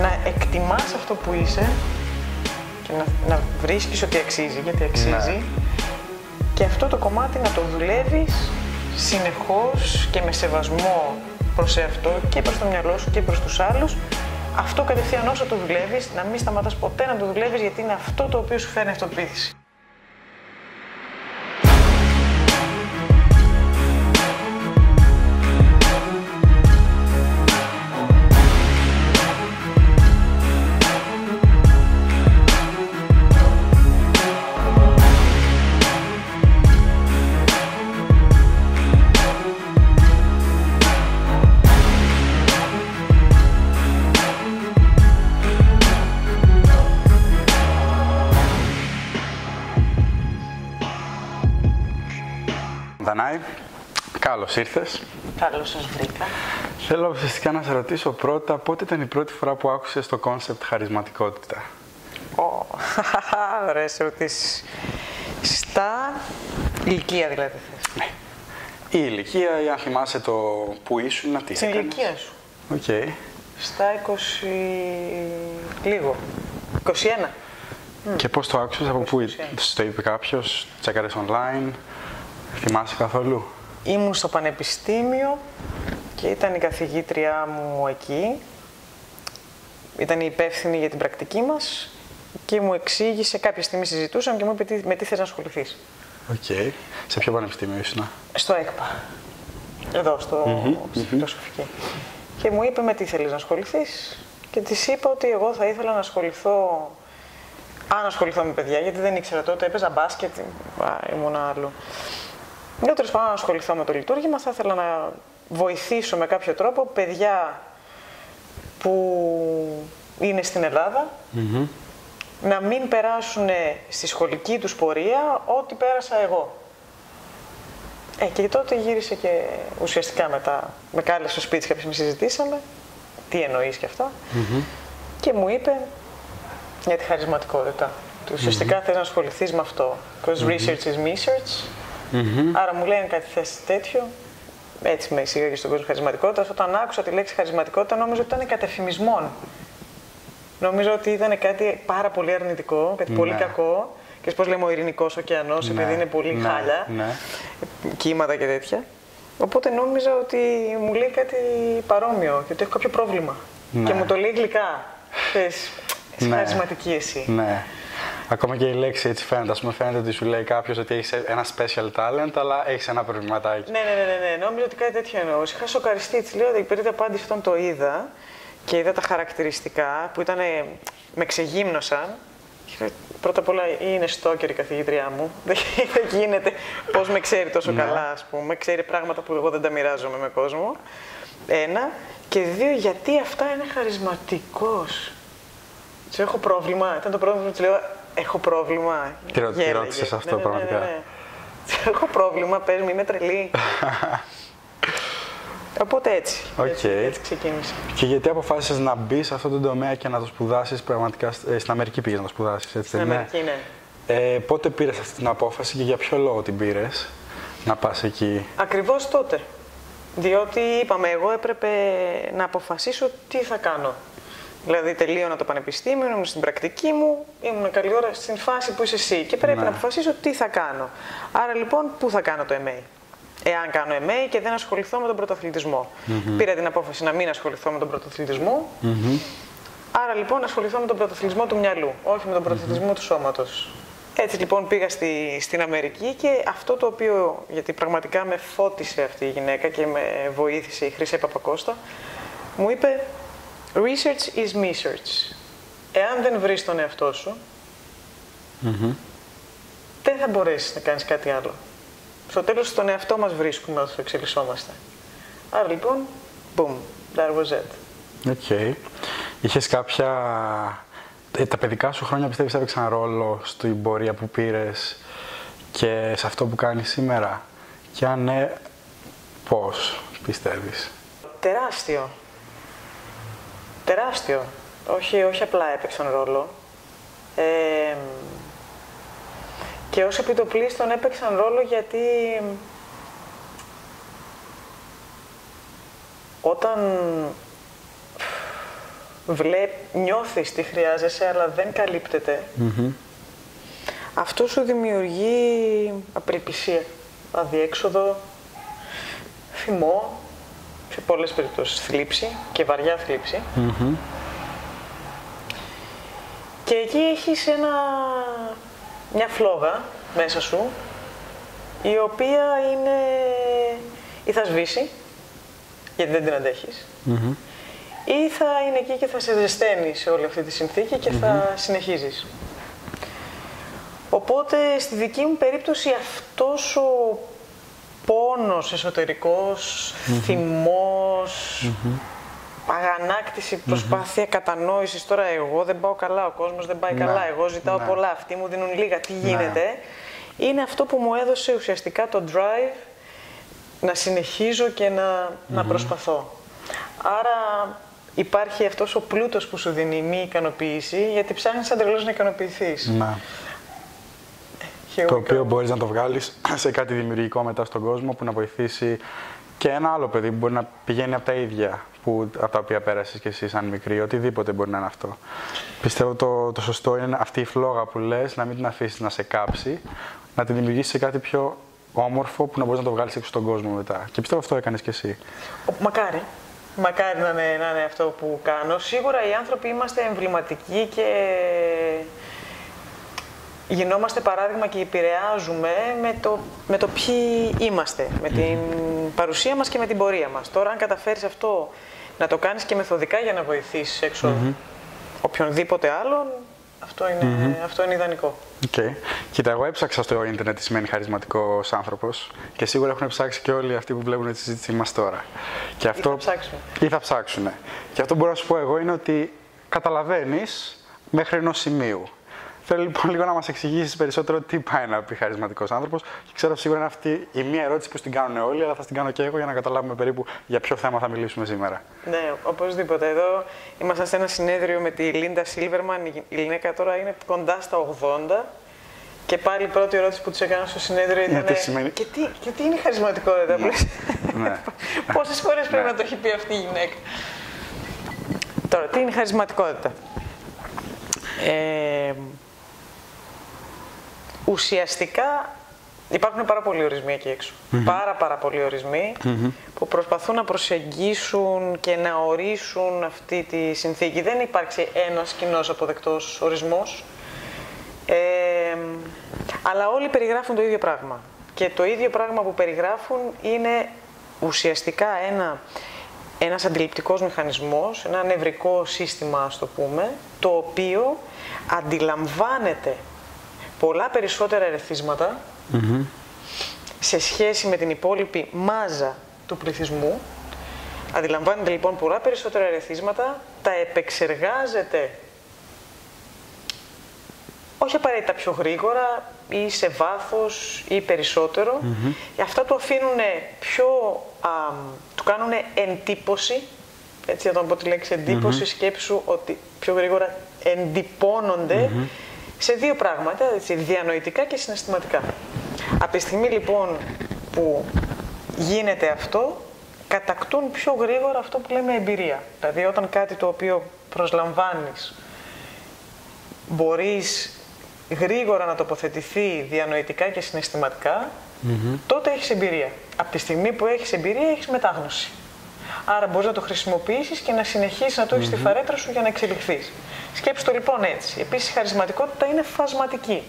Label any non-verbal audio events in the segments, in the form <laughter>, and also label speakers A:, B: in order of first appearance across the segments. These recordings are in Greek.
A: να εκτιμάς αυτό που είσαι και να, να βρίσκεις ότι αξίζει, γιατί αξίζει.
B: Ναι.
A: Και αυτό το κομμάτι να το δουλεύεις συνεχώς και με σεβασμό προς εαυτό και προς το μυαλό σου και προς τους άλλους. Αυτό κατευθείαν όσο το δουλεύεις, να μην σταματάς ποτέ να το δουλεύεις γιατί είναι αυτό το οποίο σου φέρνει αυτοποίθηση.
B: Δανάη, καλώς ήρθες.
A: Καλώς σας βρήκα.
B: Θέλω ουσιαστικά να σε ρωτήσω πρώτα πότε ήταν η πρώτη φορά που άκουσες το concept χαρισματικότητα;
A: Ω, <laughs> Ωραίες ερωτήσεις. Στα ηλικία δηλαδή θες.
B: Ναι. Η ηλικία ή αν θυμάσαι το που ήσουν, τι
A: Στην
B: έκανες.
A: ηλικία σου.
B: Οκ.
A: Στα 20... λίγο. 21.
B: Και πώς το άκουσες, από πού
A: ουσία.
B: το είπε κάποιος, τσέκαρες online, θυμάσαι καθόλου;
A: Ήμουν στο πανεπιστήμιο και ήταν η καθηγήτριά μου εκεί. Ήταν η υπεύθυνη για την πρακτική μας και μου εξήγησε, κάποια στιγμή συζητούσαμε και μου είπε τι- με τι θες να ασχοληθείς.
B: Οκ. Σε ποιο πανεπιστήμιο ήσουν.
A: Στο ΕΚΠΑ. Εδώ, στο, στη φιλοσοφική. Και μου είπε με τι θέλεις να ασχοληθείς; Και της είπα ότι εγώ θα ήθελα να ασχοληθώ, αν ασχοληθώ με παιδιά, γιατί δεν ήξερα τότε, έπαιζα μπάσκετ, α, ήμουν άλλο. Λέω τέλος πάντων να ασχοληθώ με το λειτουργήμα, θα ήθελα να βοηθήσω με κάποιο τρόπο παιδιά που είναι στην Ελλάδα να μην περάσουν στη σχολική τους πορεία ό,τι πέρασα εγώ. Ε, και τότε γύρισε και ουσιαστικά μετά με κάλεσε στο σπίτι κάποια στιγμή συζητήσαμε τι εννοείς και αυτά και μου είπε για τη χαρισματικότητα. Του ουσιαστικά θες να ασχοληθείς με αυτό. Because research is research. Άρα μου λένε κάτι θες τέτοιο. Έτσι με εισήγαγε στον κόσμο χαρισματικότητας. Όταν άκουσα τη λέξη χαρισματικότητα νόμιζα ότι ήταν κατεφημισμόν. Νομίζω ότι ήταν κάτι πάρα πολύ αρνητικό, κάτι πολύ
B: Ναι.
A: κακό. Και πώς λέμε ο ειρηνικός ωκεανός,
B: Ναι,
A: επειδή είναι πολύ
B: ναι,
A: χάλια,
B: ναι.
A: κύματα και τέτοια. Οπότε νόμιζα ότι μου λέει κάτι παρόμοιο και ότι έχω κάποιο πρόβλημα.
B: Ναι.
A: Και μου το λέει γλυκά. Θες, είσαι
B: Ναι.
A: χαρισματική εσύ.
B: Ναι. Ακόμα και η λέξη έτσι φαίνεται. Α πούμε, φαίνεται ότι σου λέει κάποιος ότι έχεις ένα special talent, αλλά έχεις ένα προβληματάκι.
A: Ναι, ναι, ναι, ναι, ναι. Νόμιζα ότι κάτι τέτοιο εννοώ. Είχα σοκαριστεί. Έτσι λέω, η περίοδο απάντηση όταν το είδα και είδα τα χαρακτηριστικά που ήταν. με ξεγύμνωσαν. Και λέω, Πρώτα απ' όλα είναι στόκερ η καθηγήτριά μου. <laughs> Δεν δεν γίνεται πώς με ξέρει τόσο
B: Ναι.
A: καλά, ας πούμε. Ξέρει πράγματα που εγώ δεν τα μοιράζομαι με κόσμο. Ένα. Και δύο, γιατί αυτά είναι χαρισματικός. Τη έχω πρόβλημα. Ήταν το πρόβλημα που τη λέω: Έχω πρόβλημα.
B: Τι ρω- τι
A: Γέλαγε.
B: ρώτησες αυτό,
A: Ναι, ναι, ναι,
B: πραγματικά;
A: ναι, ναι. Της Έχω πρόβλημα, πες μου, είμαι τρελή. Οπότε έτσι.
B: Οκ.
A: Έτσι, έτσι ξεκίνησε.
B: Και γιατί αποφάσισες να μπεις σε αυτό το τομέα και να το σπουδάσεις πραγματικά. ε, Στην Αμερική πήγες να το σπουδάσεις, έτσι
A: Στην
B: δεν είναι;
A: Αμερική, ναι.
B: Ε, πότε πήρες αυτή την απόφαση και για ποιο λόγο την πήρες να πας εκεί;
A: Ακριβώς τότε. Διότι είπαμε, εγώ έπρεπε να αποφασίσω τι θα κάνω. Δηλαδή, τελείωνα το πανεπιστήμιο, ήμουν στην πρακτική μου, ήμουν καλή ώρα στην φάση που είσαι εσύ και πρέπει
B: Ναι.
A: να αποφασίσω τι θα κάνω. Άρα λοιπόν, πού θα κάνω το MA. Εάν κάνω MA και δεν ασχοληθώ με τον πρωτοαθλητισμό. Πήρα την απόφαση να μην ασχοληθώ με τον πρωτοαθλητισμό. Άρα λοιπόν, ασχοληθώ με τον πρωτοαθλητισμό του μυαλού, όχι με τον πρωτοαθλητισμό του σώματος. Έτσι λοιπόν πήγα στη, στην Αμερική και αυτό το οποίο, γιατί πραγματικά με φώτισε αυτή η γυναίκα και με βοήθησε η Χρύσα Παπακώστα, μου είπε «Research is research». Εάν δεν βρεις τον εαυτό σου, δεν θα μπορέσεις να κάνεις κάτι άλλο. Στο τέλος τον εαυτό μας βρίσκουμε όσο εξελισσόμαστε. Άρα λοιπόν, boom, that was it.
B: Οκ. Είχες κάποια... ε, τα παιδικά σου χρόνια πιστεύεις έπαιξαν ρόλο στην πορεία που πήρες και σε αυτό που κάνεις σήμερα; Και αν ναι, πώς πιστεύεις;
A: Τεράστιο. Τεράστιο. Όχι, όχι απλά έπαιξαν ρόλο. Ε, και ως επί το πλείστον έπαιξαν ρόλο γιατί όταν βλέπ, νιώθεις τι χρειάζεσαι, αλλά δεν καλύπτεται, αυτό σου δημιουργεί απελπισία, αδιέξοδο, θυμό, σε πολλές περιπτώσεις θλίψη και βαριά Και εκεί έχεις ένα, μια φλόγα μέσα σου, η οποία είναι ή θα σβήσει, γιατί δεν την αντεχεις ή θα είναι εκεί και θα σε ζεσταίνει σε όλη αυτή τη συνθήκη και θα συνεχίζεις. Οπότε στη δική μου περίπτωση αυτός ο πόνος εσωτερικός, mm-hmm. θυμός, αγανάκτηση, προσπάθεια κατανόησης. Τώρα εγώ δεν πάω καλά, ο κόσμος δεν πάει καλά, εγώ ζητάω ναι. πολλά, αυτοί μου δίνουν λίγα, τι γίνεται; Είναι αυτό που μου έδωσε ουσιαστικά το drive να συνεχίζω και να, να προσπαθώ. Άρα υπάρχει αυτός ο πλούτος που σου δίνει η μη ικανοποίηση, γιατί ψάχνεις σαν να ικανοποιηθείς.
B: Ναι το οποίο μπορείς να το βγάλεις <clears throat> σε κάτι δημιουργικό μετά στον κόσμο που να βοηθήσει και ένα άλλο παιδί που μπορεί να πηγαίνει από τα ίδια που, από τα οποία πέρασες και εσύ σαν μικρή, οτιδήποτε μπορεί να είναι αυτό. Πιστεύω το, το σωστό είναι αυτή η φλόγα που λες να μην την αφήσεις να σε κάψει, να την δημιουργήσεις σε κάτι πιο όμορφο που να μπορείς να το βγάλεις έξω στον κόσμο μετά. Και πιστεύω αυτό έκανες και εσύ.
A: Μακάρι. Μακάρι να είναι, να είναι αυτό που κάνω. Σίγουρα οι άνθρωποι είμαστε εμβληματικοί και γινόμαστε παράδειγμα και επηρεάζουμε με το, με το ποιοι είμαστε, με την παρουσία μας και με την πορεία μας. Τώρα αν καταφέρεις αυτό να το κάνεις και μεθοδικά για να βοηθήσεις έξω οποιονδήποτε άλλον, αυτό είναι, αυτό είναι ιδανικό.
B: Okay. Κοίτα, εγώ έψαξα στο ίντερνετ τι σημαίνει χαρισματικός άνθρωπος και σίγουρα έχουν ψάξει και όλοι αυτοί που βλέπουν τη συζήτησή μας τώρα.
A: Και αυτό... Ή θα ψάξουν.
B: Ή θα ψάξουν. Και αυτό που μπορώ να σου πω εγώ είναι ότι καταλαβαίνεις μέχρι ενός σημείου. Θέλω λοιπόν λίγο να μας εξηγήσει περισσότερο τι πάει να πει χαρισματικός άνθρωπος. Και ξέρω σίγουρα είναι αυτή η μία ερώτηση που την κάνουν όλοι, αλλά θα την κάνω και εγώ για να καταλάβουμε περίπου για ποιο θέμα θα μιλήσουμε σήμερα.
A: Ναι, οπωσδήποτε. Εδώ είμαστε σε ένα συνέδριο με τη Λίντα Σίλβερμαν. Η γυναίκα τώρα είναι κοντά στα 80. Και πάλι η πρώτη ερώτηση που του έκανα στο συνέδριο ήταν.
B: Τι σημαίνει...
A: και, τι, και τι είναι η χαρισματικότητα, ναι. ναι. <laughs> Πόσες φορές πρέπει ναι. να το έχει πει αυτή η γυναίκα; Τώρα, τι είναι η χαρισματικότητα; Ε, ουσιαστικά υπάρχουν πάρα πολλοί ορισμοί εκεί έξω. Πάρα πάρα πολλοί που προσπαθούν να προσεγγίσουν και να ορίσουν αυτή τη συνθήκη. Δεν υπάρχει ένας κοινός αποδεκτός ορισμός. Ε, αλλά όλοι περιγράφουν το ίδιο πράγμα. Και το ίδιο πράγμα που περιγράφουν είναι ουσιαστικά ένα, ένας αντιληπτικός μηχανισμός, ένα νευρικό σύστημα, ας το πούμε, το οποίο αντιλαμβάνεται πολλά περισσότερα σε σχέση με την υπόλοιπη μάζα του πληθυσμού. Αντιλαμβάνεται λοιπόν πολλά περισσότερα ερεθίσματα, τα επεξεργάζεται όχι απαραίτητα πιο γρήγορα ή σε βάθος ή περισσότερο. Mm-hmm. Αυτά του αφήνουν πιο, α, του κάνουν εντύπωση, έτσι να τον πω τη λέξη εντύπωση, σκέψου ότι πιο γρήγορα εντυπώνονται σε δύο πράγματα, έτσι, διανοητικά και συναισθηματικά. Από τη στιγμή λοιπόν που γίνεται αυτό, κατακτούν πιο γρήγορα αυτό που λέμε εμπειρία. Δηλαδή όταν κάτι το οποίο προσλαμβάνεις μπορείς γρήγορα να τοποθετηθεί διανοητικά και συναισθηματικά, τότε έχεις εμπειρία. Από τη στιγμή που έχεις εμπειρία έχεις μετάγνωση. Άρα μπορείς να το χρησιμοποιήσεις και να συνεχίσεις να το έχεις στη φαρέτρα σου για να εξελιχθείς. Σκέψτε το λοιπόν έτσι. Επίσης, η χαρισματικότητα είναι φασματική.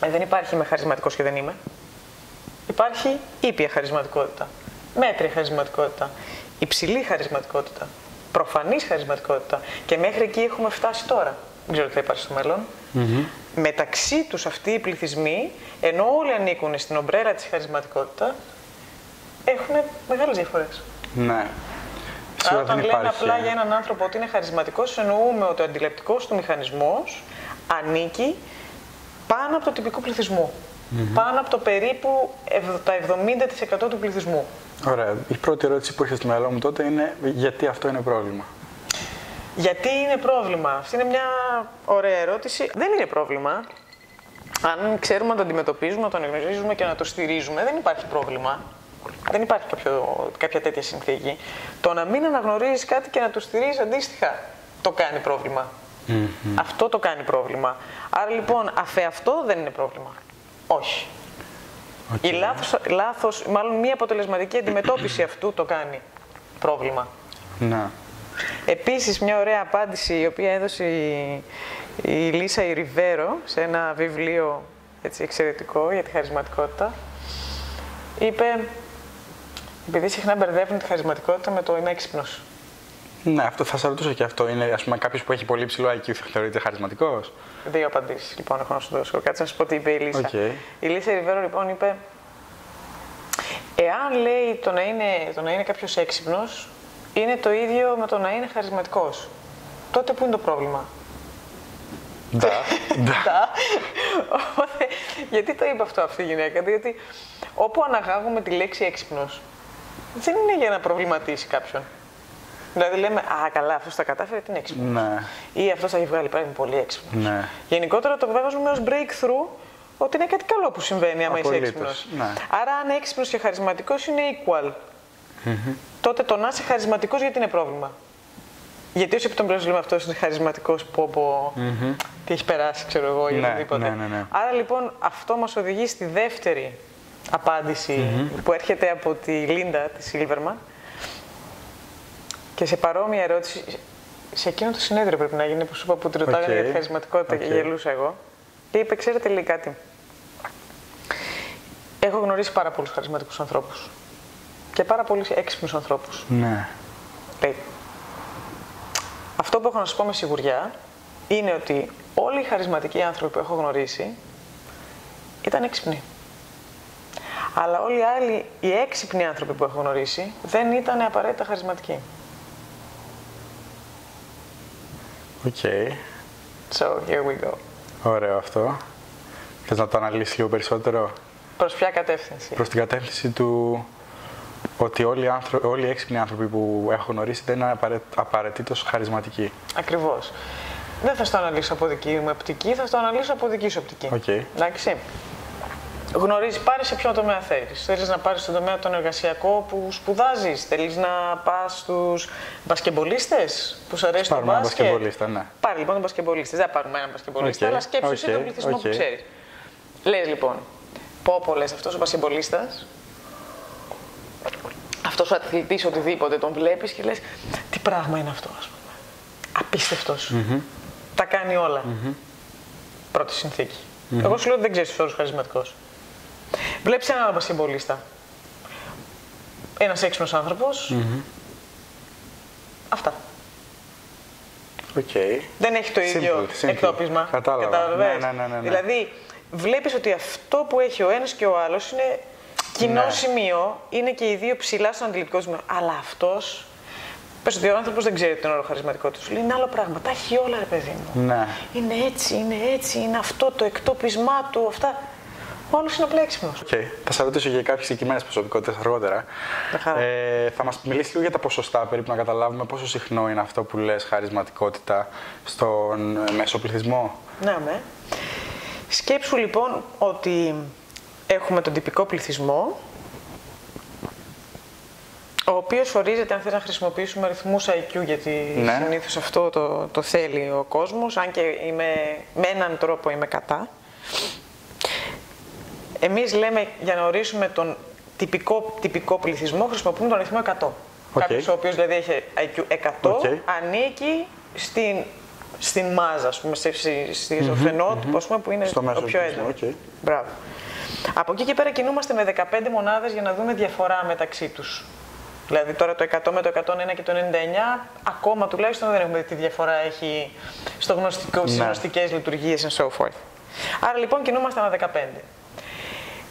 A: Ε, δεν υπάρχει είμαι χαρισματικός και δεν είμαι. Υπάρχει ήπια χαρισματικότητα. Μέτρια χαρισματικότητα. Υψηλή χαρισματικότητα. Προφανής χαρισματικότητα. Και μέχρι εκεί έχουμε φτάσει τώρα. Δεν ξέρω τι θα υπάρχει στο μέλλον. Μεταξύ τους αυτοί οι πληθυσμοί, ενώ όλοι ανήκουν στην ομπρέλα της χαρισματικότητας, έχουν μεγάλες διαφορές.
B: Ναι.
A: Άρα, όταν λέμε απλά για έναν άνθρωπο ότι είναι χαρισματικός, εννοούμε ότι ο αντιληπτικός του μηχανισμός ανήκει πάνω από το τυπικό πληθυσμό. Πάνω από το περίπου τα 70% του πληθυσμού.
B: Ωραία. Η πρώτη ερώτηση που έχει στο μυαλό μου τότε είναι γιατί αυτό είναι πρόβλημα.
A: Γιατί είναι πρόβλημα. Αυτή είναι μια ωραία ερώτηση. Δεν είναι πρόβλημα. Αν ξέρουμε να το αντιμετωπίζουμε, να το αναγνωρίζουμε και να το στηρίζουμε, δεν υπάρχει πρόβλημα. Δεν υπάρχει κάποιο, κάποια τέτοια συνθήκη. Το να μην αναγνωρίζεις κάτι και να το στηρίζεις αντίστοιχα, το κάνει πρόβλημα. Αυτό το κάνει πρόβλημα. Άρα λοιπόν, αφέ αυτό δεν είναι πρόβλημα. Όχι. Η λάθος, λάθος, μάλλον μία αποτελεσματική αντιμετώπιση αυτού το κάνει πρόβλημα.
B: Ναι.
A: Επίσης, μια ωραία απάντηση η οποία έδωσε η, η Λίσα Ιριβέρο σε ένα βιβλίο έτσι, εξαιρετικό για τη χαρισματικότητα, είπε, επειδή συχνά μπερδεύουν τη χαρισματικότητα με το είμαι έξυπνος.
B: Ναι, αυτό θα σα ρωτούσα και αυτό. Είναι ας πούμε κάποιος που έχει πολύ ψηλό IQ, θα θεωρείται χαρισματικός;
A: Δύο απαντήσεις λοιπόν έχω να σου δώσω. Κάτσε να σου πω τι είπε η Λίσα.
B: Okay.
A: Η Λίσα Ιριβέρο λοιπόν είπε, εάν λέει το να είναι, το να είναι κάποιος έξυπνος, είναι το ίδιο με το να είναι χαρισματικός. Τότε πού είναι το πρόβλημα;
B: Да.
A: Da. <laughs> Οπότε, γιατί το είπε αυτό αυτή η γυναίκα, διότι όπου αναγάγουμε τη λέξη έξυπνος, δεν είναι για να προβληματίσει κάποιον. Δηλαδή λέμε, Α, καλά, αυτός τα κατάφερε, τι είναι έξυπνο.
B: Ναι.
A: Ή αυτός θα έχει βγάλει πέρα, είναι πολύ έξυπνος.
B: Ναι.
A: Γενικότερα το βγάζουμε ως breakthrough ότι είναι κάτι καλό που συμβαίνει άμα είσαι
B: Απολύτως,
A: έξυπνος.
B: ναι.
A: Άρα, αν έξυπνος και χαρισματικός είναι equal. Τότε το να είσαι χαρισματικός γιατί είναι πρόβλημα. Γιατί ως επί το πλείστον λέμε αυτός είναι χαρισματικός, πω πω, τι έχει περάσει, ξέρω εγώ, ή
B: Ναι,
A: οτιδήποτε.
B: ναι, ναι, ναι.
A: Άρα λοιπόν αυτό μας οδηγεί στη δεύτερη απάντηση που έρχεται από τη Λίντα, της Σίλβερμαν. Και σε παρόμοια ερώτηση, σε εκείνο το συνέδριο πρέπει να γίνει, που σου είπα που τη ρωτάγανε
B: Οκ.
A: για τη χαρισματικότητα και
B: Οκ.
A: γελούσα εγώ. Και είπε, ξέρετε λέει κάτι. Έχω γνωρίσει πάρα πολλούς χαρισματικούς ανθρώπους. Και πάρα πολλούς έξυπνους ανθρώπους.
B: Ναι.
A: Λέει. Αυτό που έχω να σα πω με σιγουριά είναι ότι όλοι οι χαρισματικοί άνθρωποι που έχω γνωρίσει ήταν έξυπνοι. Αλλά όλοι οι άλλοι, οι έξυπνοι άνθρωποι που έχω γνωρίσει, δεν ήταν απαραίτητα χαρισματικοί.
B: Οκ.
A: So, here we go.
B: Ωραίο αυτό. Θες να το αναλύσεις λίγο περισσότερο;
A: Προς ποια κατεύθυνση;
B: προς την κατεύθυνση του ότι όλοι οι, άνθρω... όλοι οι έξυπνοι άνθρωποι που έχω γνωρίσει δεν είναι απαραι... απαραιτήτως χαρισματικοί.
A: Ακριβώς. Δεν θα στο αναλύσω από δική μου οπτική, θα στο αναλύσω από δική σου οπτική.
B: Οκ.
A: Εντάξει. Γνωρίζει, πάρει σε ποιο τομέα θέλεις. Θέλεις να πάρεις στον τομέα τον εργασιακό που σπουδάζεις. Θέλεις να πας στους μπασκεμπολίστες που σου αρέσει το
B: Πάρουμε έναν
A: μπάσκετ;
B: μπασκεμπολίστα, ναι.
A: Πάρει λοιπόν τον μπασκεμπολίστα. Δεν θα πάρουμε έναν μπασκεμπολίστα,
B: Οκ,
A: αλλά σκέψου εσύ
B: οκ,
A: τον πληθυσμό
B: οκ.
A: που ξέρεις. Λες λοιπόν, πω πω λες, αυτός ο μπασκεμπολίστας, αυτός ο αθλητής οτιδήποτε τον βλέπεις και λες τι πράγμα είναι αυτό ας πούμε. Απίστευτος. Τα κάνει όλα. Πρώτη συνθήκη. Εγώ σου λέω ότι δεν ξέρεις τον όρο χαρισματικός. Βλέπεις έναν άλλο μπασκεμπολίστα. Ένας έξυπνος άνθρωπος. Αυτά.
B: Οκ.
A: Δεν έχει το ίδιο
B: Simple, simple.
A: εκτόπισμα.
B: Κατάλαβα.
A: Κατάλαβες;
B: Ναι, ναι, ναι, ναι, ναι.
A: Δηλαδή, βλέπεις ότι αυτό που έχει ο ένας και ο άλλος είναι κοινό
B: Ναι.
A: σημείο, είναι και οι δύο ψηλά στον αντιληπτικό σημείο. Αλλά αυτός. Πες ότι ο άνθρωπος δεν ξέρει τον όρο χαρισματικότητα. Σου λέει είναι άλλο πράγμα. Τα έχει όλα, ρε παιδί μου.
B: Ναι.
A: Είναι έτσι, είναι έτσι, είναι αυτό το εκτόπισμά του, αυτά. Ο άλλος είναι απλά έξυπνο.
B: Οκ. Θα σα ρωτήσω για κάποιες συγκεκριμένες προσωπικότητες αργότερα.
A: Με χαρά.
B: Ε, θα μας μιλήσεις λίγο για τα ποσοστά περίπου να καταλάβουμε πόσο συχνό είναι αυτό που λες χαρισματικότητα στον ε, μέσο πληθυσμό.
A: Ναι, με. Σκέψου λοιπόν ότι έχουμε τον τυπικό πληθυσμό, ο οποίος ορίζεται, αν θες να χρησιμοποιήσουμε αριθμούς IQ, γιατί
B: Ναι.
A: συνήθως αυτό το, το θέλει ο κόσμος, αν και είμαι, με έναν τρόπο είμαι κατά. Εμείς λέμε, για να ορίσουμε τον τυπικό, τυπικό πληθυσμό, χρησιμοποιούμε τον αριθμό 100.
B: Οκ.
A: Κάποιος ο οποίος δηλαδή έχει IQ 100,
B: Οκ.
A: ανήκει στην, στην μάζα, ας πούμε, στη, στη, στη- στο φαινότυπο, ας πούμε, που είναι
B: Στο μέσο
A: το πιο
B: πληθυσμό,
A: έντονο.
B: οκ.
A: Μπράβο. Από εκεί και πέρα κινούμαστε με 15 μονάδες για να δούμε διαφορά μεταξύ τους. Δηλαδή τώρα το 100 με το 101 και το 99, ακόμα τουλάχιστον δεν έχουμε δει τι διαφορά έχει στο γνωστικό, στις
B: Ναι.
A: γνωστικές λειτουργίες and so forth. Άρα λοιπόν κινούμαστε με 15.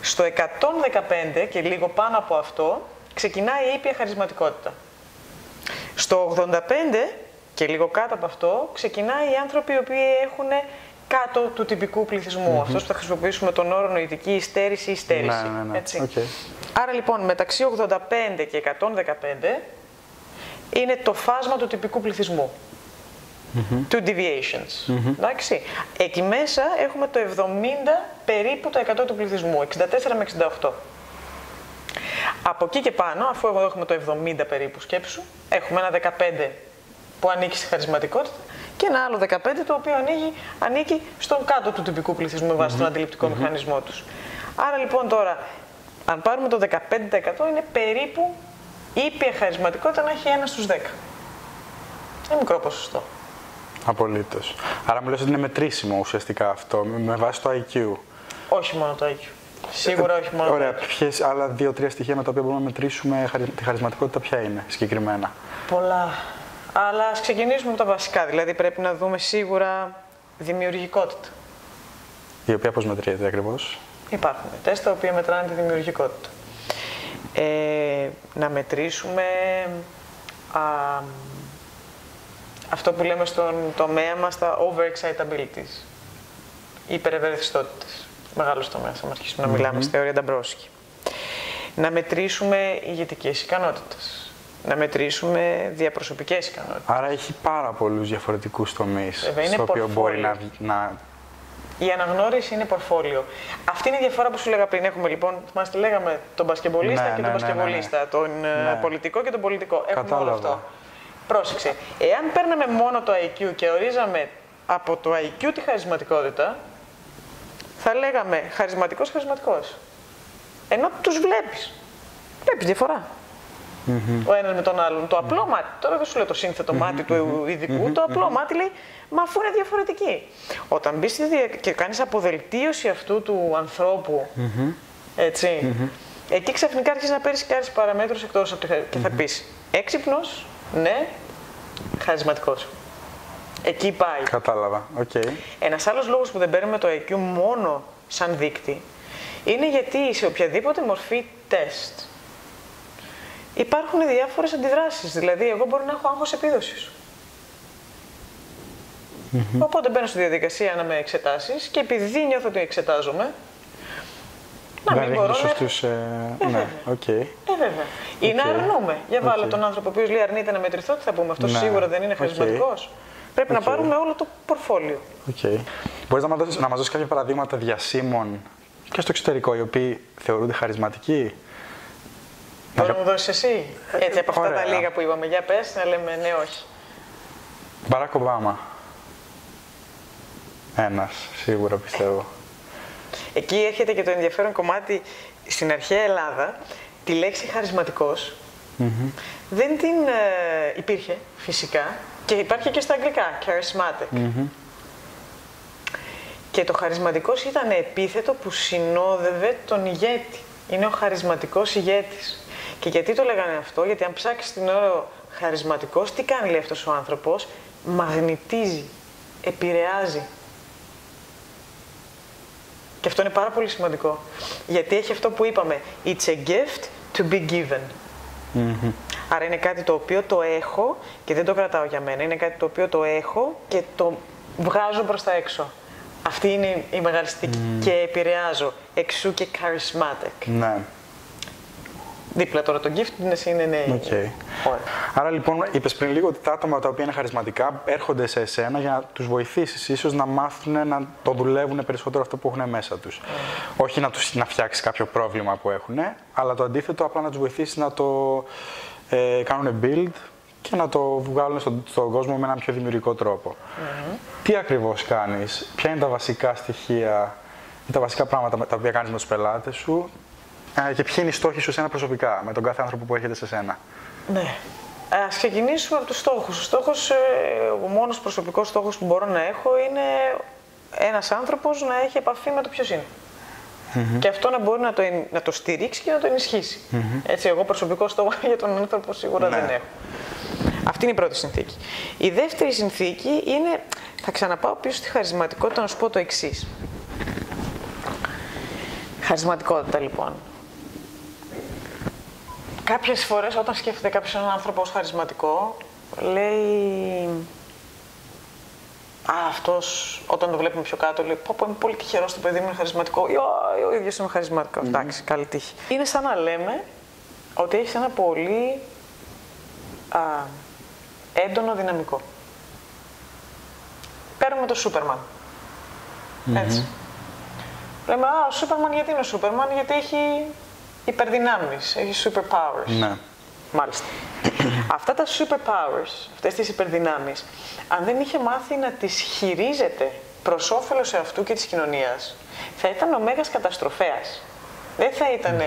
A: Στο 115 και λίγο πάνω από αυτό ξεκινάει η ήπια χαρισματικότητα. Στο 85 και λίγο κάτω από αυτό ξεκινάει οι άνθρωποι οι οποίοι έχουν κάτω του τυπικού πληθυσμού. Αυτός που θα χρησιμοποιήσουμε τον όρο νοητική υστέρηση ή υστέρηση.
B: Ναι, ναι, ναι.
A: Έτσι.
B: Οκ.
A: Άρα λοιπόν μεταξύ 85 και 115 είναι το φάσμα του τυπικού πληθυσμού. Two deviations. Εντάξει. Εκεί μέσα έχουμε το 70 περίπου το 100 του πληθυσμού, 64 με 68. Από εκεί και πάνω, αφού εδώ έχουμε το 70 περίπου σκέψου, έχουμε ένα 15 που ανήκει στη χαρισματικότητα και ένα άλλο 15% το οποίο ανοίγει, ανήκει στον κάτω του τυπικού πληθυσμού με βάση τον αντιληπτικό μηχανισμό τους. Άρα λοιπόν τώρα, αν πάρουμε το 15% είναι περίπου ήπια χαρισματικότητα να έχει ένα στους 10. Είναι μικρό ποσοστό.
B: Απολύτως. Άρα μου λες ότι είναι μετρήσιμο ουσιαστικά αυτό με βάση το IQ.
A: Όχι μόνο το IQ. Σίγουρα όχι μόνο
B: Ωραία.
A: το IQ.
B: Ποιες άλλα δύο-τρία στοιχεία με τα οποία μπορούμε να μετρήσουμε χαρι- τη χαρισματικότητα, ποια είναι συγκεκριμένα;
A: Πολλά. Αλλά ας ξεκινήσουμε από τα βασικά. Δηλαδή πρέπει να δούμε σίγουρα δημιουργικότητα.
B: Η οποία πώς μετριέται ακριβώς;
A: Υπάρχουν τεστ τα οποία μετράνε τη δημιουργικότητα. Ε, να μετρήσουμε α, αυτό που λέμε στον τομέα μας τα overexcitabilities, οι υπερευερεθιστότητες. Μεγάλος τομέας, θα αρχίσουμε να μιλάμε στη θεωρία Νταμπρόσκη. Να μετρήσουμε ηγετικές ικανότητες. Να μετρήσουμε διαπροσωπικές ικανότητες.
B: Άρα έχει πάρα πολλούς διαφορετικούς τομείς
A: Βέβαια, είναι
B: στο οποίο μπορεί να,
A: portfolio.
B: να.
A: Η αναγνώριση είναι πορφόλιο. Αυτή είναι η διαφορά που σου λέγα πριν. Έχουμε λοιπόν, θυμάστε, λέγαμε τον μπασκεμπολίστα
B: Ναι,
A: και
B: ναι,
A: τον
B: ναι, ναι, ναι.
A: μπασκεμπολίστα, τον ε,
B: Ναι.
A: πολιτικό και τον πολιτικό. Έχουμε όλο
B: Κατάλαβα.
A: αυτό. Πρόσεξε. Εάν παίρναμε μόνο το IQ και ορίζαμε από το IQ τη χαρισματικότητα, θα λέγαμε χαρισματικός χαρισματικός. Ενώ τους βλέπεις. Βλέπεις διαφορά. Ο ένας με τον άλλον. Το απλό μάτι, τώρα δεν σου λέω το σύνθετο μάτι του ειδικού, το απλό μάτι λέει, μα αφού είναι διαφορετική. Όταν μπεις στη δια... και κάνεις αποδελτίωση αυτού του ανθρώπου, έτσι, εκεί ξαφνικά αρχίζεις να παίρνεις και άλλες παραμέτρους εκτός από τη χαρι- και θα πεις έξυπνος, ναι, χαρισματικός. Εκεί πάει.
B: Κατάλαβα. Οκ.
A: Ένας άλλος λόγος που δεν παίρνουμε το IQ μόνο σαν δείκτη είναι γιατί σε οποιαδήποτε μορφή τεστ υπάρχουν διάφορες αντιδράσεις. Δηλαδή, εγώ μπορεί να έχω άγχος επίδοσης. Οπότε μπαίνω στη διαδικασία να με εξετάσεις και επειδή νιώθω ότι εξετάζομαι, να
B: Δεν
A: μην
B: ρίχνει
A: μπορώ να...
B: σωστούς, ε, ναι, οκ.
A: Ε, βέβαια. Ή να
B: Οκ.
A: αρνούμε. Για βάλε
B: Οκ.
A: τον άνθρωπο ο οποίος λέει αρνείται να μετρηθώ, τι θα πούμε, αυτό
B: Ναι.
A: σίγουρα δεν είναι
B: Οκ.
A: χαρισματικός. Πρέπει να
B: Οκ.
A: πάρουμε όλο το πορτφόλιο.
B: Οκ. Μπορείς να μας, δώσεις, να μας δώσεις κάποια παραδείγματα διασήμων και στο εξωτερικό, οι οποίοι θεωρούνται χαρισματικοί;
A: Μπορεί να μου δώσεις εσύ, έτσι από αυτά τα
B: ωραία.
A: λίγα που είπαμε. Για πες, να λέμε ναι, όχι.
B: Μπαράκ Ομπάμα. Ένας, σίγουρα πιστεύω.
A: Εκεί έρχεται και το ενδιαφέρον κομμάτι στην αρχαία Ελλάδα. Τη λέξη χαρισματικός δεν την ε, υπήρχε φυσικά και υπάρχει και στα αγγλικά, charismatic. Και το χαρισματικός ήταν επίθετο που συνόδευε τον ηγέτη. Είναι ο χαρισματικός ηγέτης. Και γιατί το λέγανε αυτό, γιατί αν ψάξεις την ώρα χαρισματικός, τι κάνει λέει αυτός ο άνθρωπος, μαγνητίζει, επηρεάζει. Και αυτό είναι πάρα πολύ σημαντικό. Γιατί έχει αυτό που είπαμε, it's a gift to be given. Άρα είναι κάτι το οποίο το έχω και δεν το κρατάω για μένα. Είναι κάτι το οποίο το έχω και το βγάζω προς τα έξω. Αυτή είναι η μεγάλη στίξη. Και επηρεάζω. Εξ ου και charismatic.
B: Ναι.
A: Δίπλα τώρα το gift είναι ναι.
B: Οκ.
A: Ωραία.
B: Άρα λοιπόν, είπες πριν λίγο ότι τα άτομα τα οποία είναι χαρισματικά έρχονται σε εσένα για να τους βοηθήσεις, ίσως να μάθουν να το δουλεύουν περισσότερο αυτό που έχουν μέσα τους. Όχι να, τους, να φτιάξεις κάποιο πρόβλημα που έχουν, αλλά το αντίθετο, απλά να τους βοηθήσεις να το ε, κάνουν build και να το βγάλουν στον, στον κόσμο με έναν πιο δημιουργικό τρόπο. Τι ακριβώς κάνεις, ποια είναι τα βασικά στοιχεία ή τα βασικά πράγματα τα οποία κάνεις με τους πελάτες σου ε, και ποιοι είναι οι στόχοι σου εσένα προσωπικά, με τον κάθε άνθρωπο που έρχεται σε σένα;
A: Ναι. Ας ξεκινήσουμε από τους στόχους. Ο στόχος, ε, ο μόνος προσωπικός στόχος που μπορώ να έχω είναι ένας άνθρωπος να έχει επαφή με το ποιος ειναι Και αυτό να μπορεί να το, εν- να το στηρίξει και να το ενισχυσει Έτσι, εγώ προσωπικό στόχο <laughs> για τον άνθρωπο σίγουρα
B: Ναι.
A: δεν έχω. Αυτή είναι η πρώτη συνθήκη. Η δεύτερη συνθήκη είναι, θα ξαναπάω πίσω στη χαρισματικότητα να σου πω το εξής. Χαρισματικότητα λοιπόν. Κάποιες φορές όταν σκέφτεται κάποιος έναν άνθρωπο ως χαρισματικό, λέει... Α, αυτός, όταν το βλέπουμε πιο κάτω, λέει πω, πω, είμαι πολύ τυχερός το παιδί μου είναι χαρισματικό. Ή, «Ω, ο ίδιος είμαι χαρισματικό. Εντάξει, καλή τύχη. Είναι σαν να λέμε ότι έχεις ένα πολύ α, έντονο δυναμικό. Παίρνουμε το Σούπερμαν. Έτσι. Λέμε, α, ο Σούπερμαν γιατί είναι ο Σούπερμαν, γιατί έχει υπερδυνάμεις, έχει superpowers.
B: Ναι.
A: Μάλιστα. <clears throat> Αυτά τα superpowers, αυτές τις υπερδυνάμεις, αν δεν είχε μάθει να τις χειρίζεται προς όφελος αυτού και της κοινωνίας, θα ήταν ο μέγας καταστροφέας. Δεν θα ηταν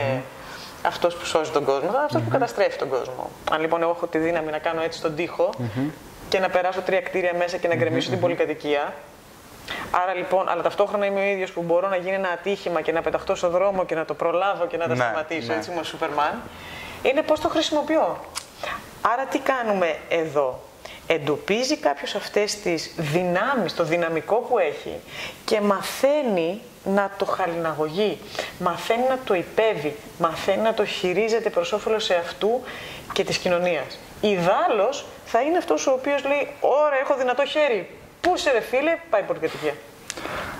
A: αυτός που σώζει τον κόσμο, θα ήταν αυτός που καταστρέφει τον κόσμο. Αν λοιπόν εγώ έχω τη δύναμη να κάνω έτσι τον τοίχο και να περάσω τρία κτίρια μέσα και να γκρεμίσω την πολυκατοικία, Άρα λοιπόν, αλλά ταυτόχρονα είμαι ο ίδιος που μπορώ να γίνει ένα ατύχημα και να πεταχτώ στο δρόμο και να το προλάβω και να τα
B: Ναι,
A: σταματήσω.
B: ναι.
A: Έτσι είμαι ο Σούπερμαν. Είναι πώς το χρησιμοποιώ. Άρα τι κάνουμε εδώ. Εντοπίζει κάποιος αυτές τις δυνάμεις, το δυναμικό που έχει και μαθαίνει να το χαλιναγωγεί, μαθαίνει να το υπέβει, μαθαίνει να το χειρίζεται προς όφελος εαυτού και της κοινωνίας. Ιδάλλως θα είναι αυτός ο οποίος λέει «Ωρα, έχω δυνατό χέρι, πού σε ρε φίλε, πάει πολυκατοικία».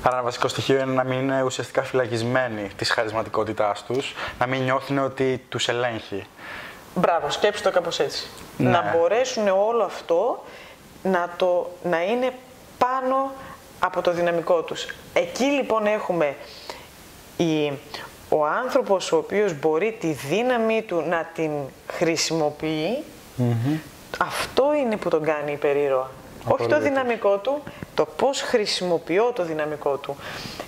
B: Άρα ένα βασικό στοιχείο είναι να μην είναι ουσιαστικά φυλακισμένοι της χαρισματικότητάς τους, να μην νιώθουν ότι τους ελέγχει.
A: Μπράβο, σκέψτε το κάπως έτσι.
B: Ναι.
A: Να μπορέσουν όλο αυτό να, το, να είναι πάνω από το δυναμικό τους. Εκεί λοιπόν έχουμε η, ο άνθρωπος ο οποίος μπορεί τη δύναμη του να την χρησιμοποιει αυτό είναι που τον κάνει υπερήρωα. Όχι το
B: Απολύτως.
A: δυναμικό του, το πώς χρησιμοποιώ το δυναμικό του.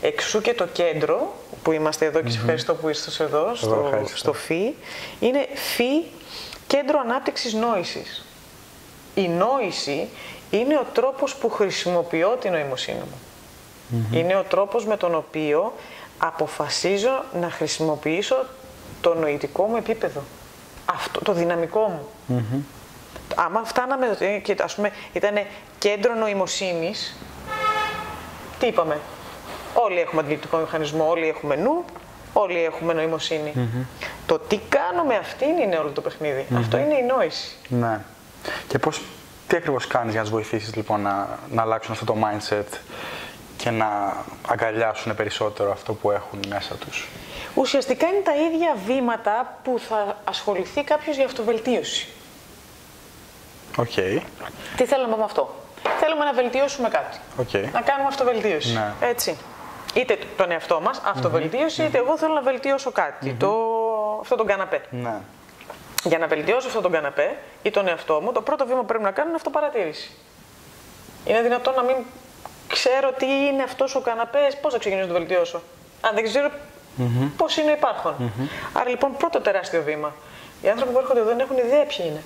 A: Εξού και το κέντρο που είμαστε εδώ και σε ευχαριστώ που είστε εδώ, στο,
B: ευχαριστώ.
A: στο ΦΥ, είναι ΦΥ Κέντρο Ανάπτυξης Νόησης. Η νόηση είναι ο τρόπος που χρησιμοποιώ την νοημοσύνη μου. Είναι ο τρόπος με τον οποίο αποφασίζω να χρησιμοποιήσω το νοητικό μου επίπεδο. Αυτό, το δυναμικό μου. Άμα φτάναμε, και ας πούμε, ήταν κέντρο νοημοσύνης, τι είπαμε; Όλοι έχουμε αντιληπτικό μηχανισμό, όλοι έχουμε νου, όλοι έχουμε νοημοσύνη. Το τι κάνουμε αυτήν είναι όλο το παιχνιδι Αυτό είναι η νόηση.
B: Ναι. Και πώς, τι ακριβώς κάνεις για να τους βοηθήσεις λοιπόν να, να αλλάξουν αυτό το mindset και να αγκαλιάσουν περισσότερο αυτό που έχουν μέσα τους;
A: Ουσιαστικά είναι τα ίδια βήματα που θα ασχοληθεί κάποιος για αυτοβελτίωση.
B: Οκ.
A: Τι θέλουμε με αυτό; Θέλουμε να βελτιώσουμε κάτι.
B: Οκ.
A: Να κάνουμε αυτοβελτίωση.
B: Ναι.
A: Έτσι. Είτε τον εαυτό μας, αυτοβελτίωση, είτε εγώ θέλω να βελτιώσω κάτι. Το... Αυτό τον καναπέ.
B: Ναι.
A: Για να βελτιώσω αυτόν τον καναπέ ή τον εαυτό μου, το πρώτο βήμα που πρέπει να κάνω είναι αυτοπαρατήρηση. Είναι δυνατόν να μην ξέρω τι είναι αυτός ο καναπές, πώς θα ξεκινήσω να το βελτιώσω. Αν δεν ξέρω πώς είναι ο υπάρχων. Άρα λοιπόν, πρώτο τεράστιο βήμα. Οι άνθρωποι που έρχονται εδώ δεν έχουν ιδέα ποιοι είναι.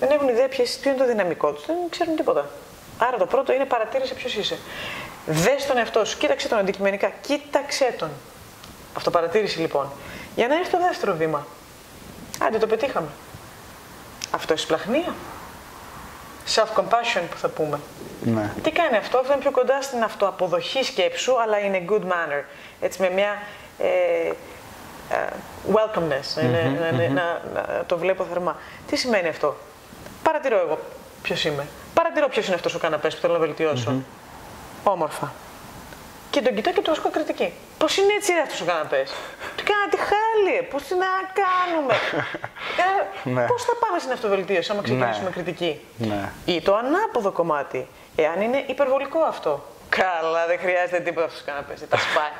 A: Δεν έχουν ιδέα ποιες- ποιο είναι το δυναμικό τους, δεν ξέρουν τίποτα. Άρα το πρώτο είναι παρατήρησε ποιος είσαι. Δες τον εαυτό σου, κοίταξε τον αντικειμενικά, κοίταξε τον. Αυτοπαρατήρηση λοιπόν. Για να έρθει το δεύτερο βήμα. Άντε το πετύχαμε. Αυτοεσπλαχνία. Self-compassion που θα πούμε.
B: Ναι.
A: Τι κάνει αυτό, αυτό είναι πιο κοντά στην αυτοαποδοχή σκέψου, αλλά in a good manner. Έτσι με μια ε, ε, welcomeness, είναι- να, να- να- να το βλέπω θερμά. Τι σημαίνει αυτό; Παρατηρώ εγώ ποιος είμαι. Παρατηρώ ποιος είναι αυτός ο καναπές που θέλω να βελτιωσω Όμορφα. Και τον κοιτάω και του ασκώ κριτική. Πώς είναι έτσι ρε αυτός ο καναπές; Τι κάνα τη χάλιε, πώς τι να κάνουμε; <laughs> ε,
B: Ναι.
A: Πώς θα πάμε στην αυτοβελτίωση, άμα ξεκινήσουμε
B: Ναι.
A: κριτική;
B: Ναι.
A: Ή το ανάποδο κομμάτι, εάν είναι υπερβολικό αυτό. Καλά, δεν χρειάζεται τίποτα αυτός ο καναπές. Τα σπάει.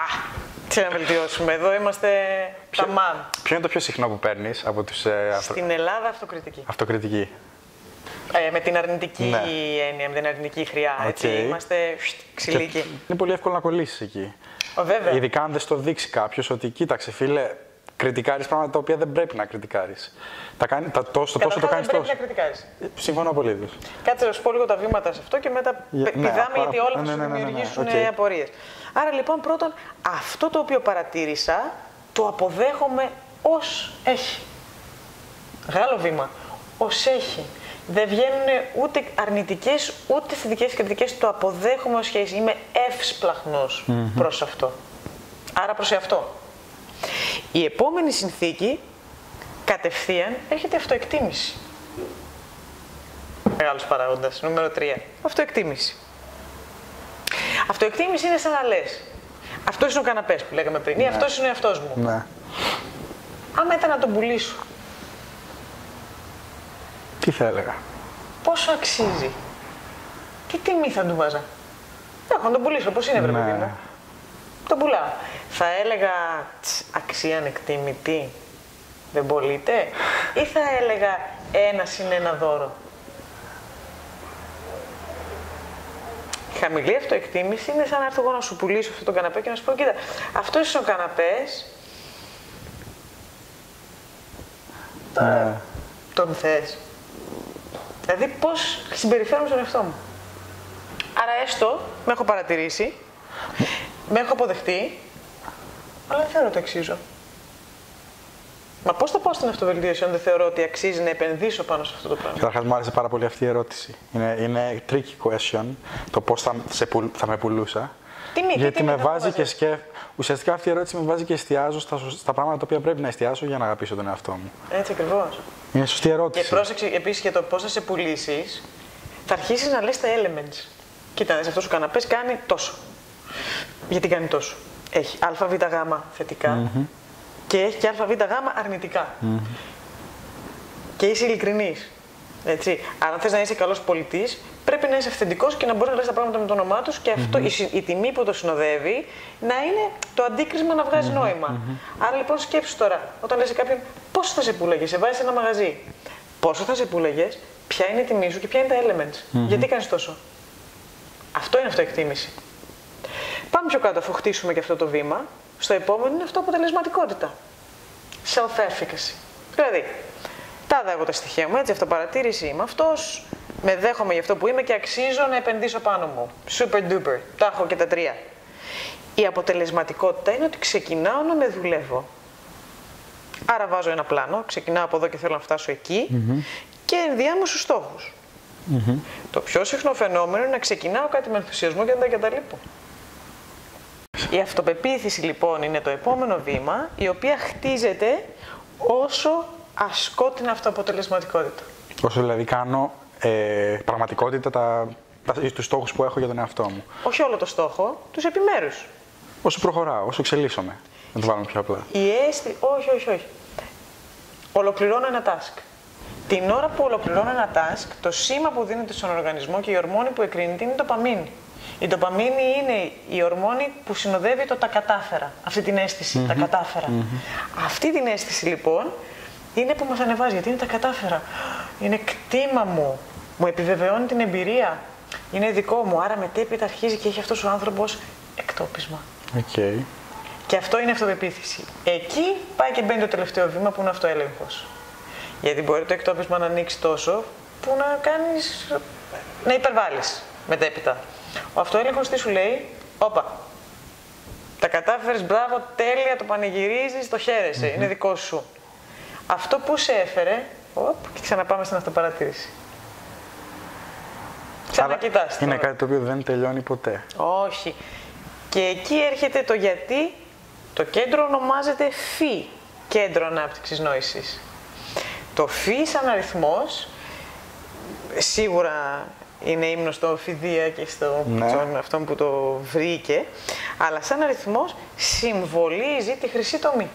A: Α, τι να βελτιώσουμε. Εδώ είμαστε τα μαμ.
B: Ποιο είναι το πιο συχνό που παίρνεις από τους ε, αυτο...
A: Στην Ελλάδα αυτοκριτική.
B: αυτοκριτική.
A: Ε, με την αρνητική
B: Ναι.
A: έννοια, με την αρνητική χροιά. Έτσι,
B: Οκ.
A: είμαστε ξυλίκοι.
B: Είναι πολύ εύκολο να κολλήσεις εκεί.
A: Ω, βέβαια.
B: Ειδικά αν δεν στο δείξει κάποιος ότι κοίταξε, φίλε, κριτικάρεις πράγματα τα οποία δεν πρέπει να κριτικάρεις. Τα κάνει, τα, τόσο, τόσο το
A: Καταρχάς,
B: κάνεις
A: δεν πρέπει
B: τόσο.
A: να κριτικάρεις.
B: Συμφωνώ απολύτως.
A: Κάτσε να σου πω λίγο τα βήματα σε αυτό και μετά
B: Για-
A: πε-
B: ναι,
A: πηδάμε
B: παρα-
A: γιατί όλα θα
B: ναι,
A: σου
B: ναι, ναι, ναι, ναι,
A: δημιουργήσουν
B: οκ.
A: ε, απορίες. Άρα λοιπόν πρώτον αυτό το οποίο παρατήρησα το αποδέχομαι ως έχει. Μεγάλο βήμα. Ως έχει. Δεν βγαίνουν ούτε αρνητικές ούτε θετικές κριτικές. Το αποδέχομαι ως έχει. Είμαι εύσπλαχνος προς αυτό. Άρα προς αυτό. Η επόμενη συνθήκη κατευθείαν έρχεται αυτοεκτίμηση. Μεγάλος παράγοντας. Νούμερο 3. Αυτοεκτίμηση. Αυτοεκτίμηση είναι σαν να λες. Αυτός είναι ο καναπές που λέγαμε πριν. Ή αυτός είναι ο εαυτός μου.
B: Ναι.
A: Άμα ήταν να τον πουλήσω,
B: Τι θα έλεγα;
A: πόσο αξίζει; Τι τιμή θα του βάζα; Έχω να τον πουλήσω, πώς είναι βρε
B: Ναι.
A: παιδί μου; Τον πουλάω. Θα έλεγα «Τς, αξία ανεκτήμητη. Δεν πωλείται. Ή θα έλεγα ένα συν ένα δώρο. Χαμηλή αυτοεκτίμηση είναι σαν να έρθω εγώ να σου πουλήσω αυτό το καναπέ και να σου πω: Κοίτα, αυτό είναι ο καναπές.
B: Ναι.
A: Τον θες. Δηλαδή, πώς συμπεριφέρομαι στον εαυτό μου. Άρα, έστω, με έχω παρατηρήσει, με έχω αποδεχτεί, αλλά δεν θεωρώ ότι αξίζω. Μα πώς θα πάω στην αυτοβελτίωση αν δεν θεωρώ ότι αξίζει να επενδύσω πάνω σε αυτό το πράγμα;
B: Καταρχάς, μου άρεσε πάρα πολύ αυτή η ερώτηση. Είναι, είναι tricky question το πώς θα, σε πουλ- θα με πουλούσα.
A: Τι μη, τι
B: Γιατί
A: τιμή
B: με
A: θα
B: βάζει
A: βάζεις;
B: και σκέφ... Ουσιαστικά αυτή η ερώτηση με βάζει και εστιάζω στα, σω- στα πράγματα τα οποία πρέπει να εστιάσω για να αγαπήσω τον εαυτό μου.
A: Έτσι ακριβώς.
B: Είναι σωστή
A: Και
B: ερώτηση.
A: πρόσεξε επίσης για το πώς θα σε πουλήσεις, θα αρχίσεις να λες τα elements. Κοίτα, δες, αυτός ο καναπές κάνει τόσο. Γιατί κάνει τόσο. Έχει ΑΒΓ θετικα και έχει και ΑΒΓ αρνητικα Και είσαι ειλικρινής. Έτσι. Αν θες να είσαι καλός πολιτής, πρέπει να είσαι αυθεντικός και να μπορείς να λες τα πράγματα με το όνομά τους και αυτό, η, συ- η τιμή που το συνοδεύει να είναι το αντίκρισμα να βγάζει νόημα. Άρα λοιπόν σκέψου τώρα, όταν λες σε κάποιον πόσο θα σε πούλαγε, σε βάζεις σε ένα μαγαζί. Πόσο θα σε πούλαγες, ποια είναι η τιμή σου και ποια είναι τα elements. Γιατί κάνεις τόσο. Αυτό είναι αυτοεκτίμηση. Πάμε πιο κάτω, αφού χτίσουμε και αυτό το βήμα. Στο επόμενο είναι αυτό αποτελεσματικότητα. Self-efficacy. Δηλαδή, τάδα εγώ τα στοιχεία μου, έτσι, αυτοπαρατήρηση είμαι αυτός, με δέχομαι για αυτό που είμαι και αξίζω να επενδύσω πάνω μου. Super duper. Τα έχω και τα τρία. Η αποτελεσματικότητα είναι ότι ξεκινάω να με δουλεύω. Άρα βάζω ένα πλάνο, ξεκινάω από εδώ και θέλω να φτάσω εκεί και ενδιάμω στους στόχους. Το πιο συχνό φαινόμενο είναι να ξεκινάω κάτι με ενθουσιασμό και να τα εγκαταλείπω. Η αυτοπεποίθηση λοιπόν είναι το επόμενο βήμα, η οποία χτίζεται όσο ασκώ την αυτοαποτελεσματικότητα.
B: Όσο δηλαδή κάνω ε, πραγματικότητα τα, τα, τους στόχους που έχω για τον εαυτό μου.
A: Όχι όλο το στόχο, τους επιμέρους.
B: Όσο προχωράω, όσο εξελίσσομαι. Να το βάλουμε πιο απλά.
A: Η αίσθηση, όχι, όχι, όχι. Ολοκληρώνω ένα task. Την ώρα που ολοκληρώνω ένα task, το σήμα που δίνεται στον οργανισμό και η ορμόνη που εκρίνεται είναι η ντοπαμίνη. Η ντοπαμίνη είναι η ορμόνη που συνοδεύει το τα κατάφερα. Αυτή την αίσθηση, τα καταφερα Αυτή την αίσθηση λοιπόν είναι που μας ανεβάζει, γιατί είναι τα κατάφερα. Είναι κτήμα μου, μου επιβεβαιώνει την εμπειρία. Είναι δικό μου, άρα μετέπειτα αρχίζει και έχει αυτός ο άνθρωπος εκτόπισμα.
B: Οκ.
A: Και αυτό είναι αυτοπεποίθηση. Εκεί πάει και μπαίνει το τελευταίο βήμα που είναι αυτοέλεγχος. Γιατί μπορεί το εκτόπισμα να ανοίξει τόσο που να κάνεις. να υπερβάλλεις μετέπειτα. Ο αυτοέλεγχος τι σου λέει, Όπα. Τα κατάφερες, μπράβο, τέλεια, το πανηγυρίζεις, το χαίρεσαι, είναι δικό σου. Αυτό που σε έφερε, οπ, και ξαναπάμε στην αυτοπαρατήρηση. Ξανακοιτάς
B: Είναι
A: τώρα.
B: κάτι το οποίο δεν τελειώνει ποτέ.
A: Όχι. Και εκεί έρχεται το γιατί το κέντρο ονομάζεται φύ, κέντρο ανάπτυξης νόησης. Το φύ σαν αριθμός, σίγουρα είναι ύμνος στο Φιδία και στο
B: Ναι.
A: στον αυτόν που το βρήκε, αλλά σαν αριθμός συμβολίζει τη χρυσή τομή.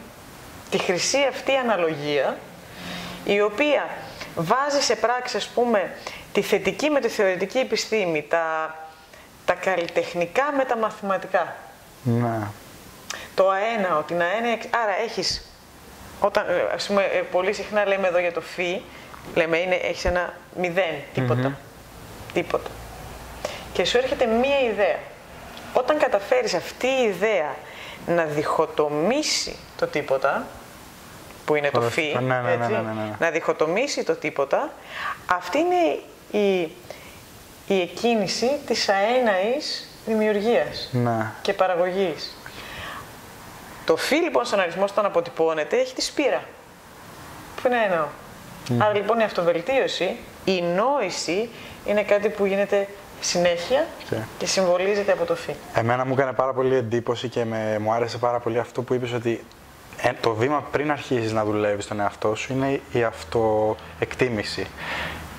A: Τη χρυσή αυτή αναλογία, η οποία βάζει σε πράξη, ας πούμε, τη θετική με τη θεωρητική επιστήμη, τα, τα καλλιτεχνικά με τα μαθηματικά.
B: Ναι.
A: Το αέναο, την αέναια, άρα έχεις, όταν, ε, ας πούμε, ε, πολύ συχνά λέμε εδώ για το φι, λέμε είναι, έχεις ένα μηδέν, τίποτα. Τίποτα. Και σου έρχεται μία ιδέα. Όταν καταφέρεις αυτή η ιδέα να διχοτομήσει το τίποτα, που είναι το
B: Ωραία.
A: φι,
B: Ναι, ναι, ναι,
A: έτσι,
B: ναι, ναι, ναι.
A: να διχοτομήσει το τίποτα, αυτή είναι η, η εκκίνηση της αέναης δημιουργίας
B: Ναι.
A: και παραγωγής. Το φι λοιπόν στον αριθμό όταν αποτυπώνεται έχει τη σπήρα. Που είναι εννοώ. Άρα λοιπόν η αυτοβελτίωση, η νόηση είναι κάτι που γίνεται συνέχεια
B: Και-
A: και συμβολίζεται από το φι.
B: Εμένα μου έκανε πάρα πολύ εντύπωση και με, μου άρεσε πάρα πολύ αυτό που είπες ότι ε, το βήμα πριν αρχίσεις να δουλεύεις τον εαυτό σου είναι η αυτοεκτίμηση.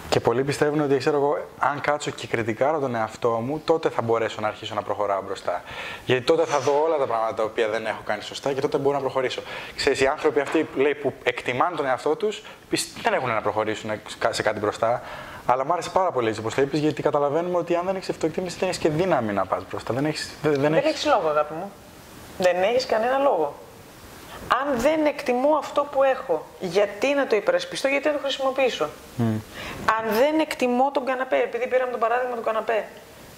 B: Και πολλοί πιστεύουν ότι ξέρω εγώ, αν κάτσω και κριτικάρω τον εαυτό μου, τότε θα μπορέσω να αρχίσω να προχωράω μπροστά. Γιατί τότε θα δω όλα τα πράγματα τα οποία δεν έχω κάνει σωστά και τότε μπορώ να προχωρήσω. Ξέρεις, οι άνθρωποι αυτοί λέει, που εκτιμάνε τον εαυτό τους δεν έχουν να προχωρήσουν σε κάτι μπροστά. Αλλά μου άρεσε πάρα πολύ έτσι όπως το είπες, γιατί καταλαβαίνουμε ότι αν δεν έχεις αυτοεκτίμηση, δεν έχεις και δύναμη να πας μπροστά. Δεν έχει. Δεν, δεν
A: Δεν
B: έχεις-
A: έχεις λόγο, αγάπη μου. Δεν έχεις κανένα λόγο. Αν δεν εκτιμώ αυτό που έχω, γιατί να το υπερασπιστώ, γιατί να το χρησιμοποιήσω; Αν δεν εκτιμώ τον καναπέ, επειδή πήραμε το παράδειγμα του καναπέ,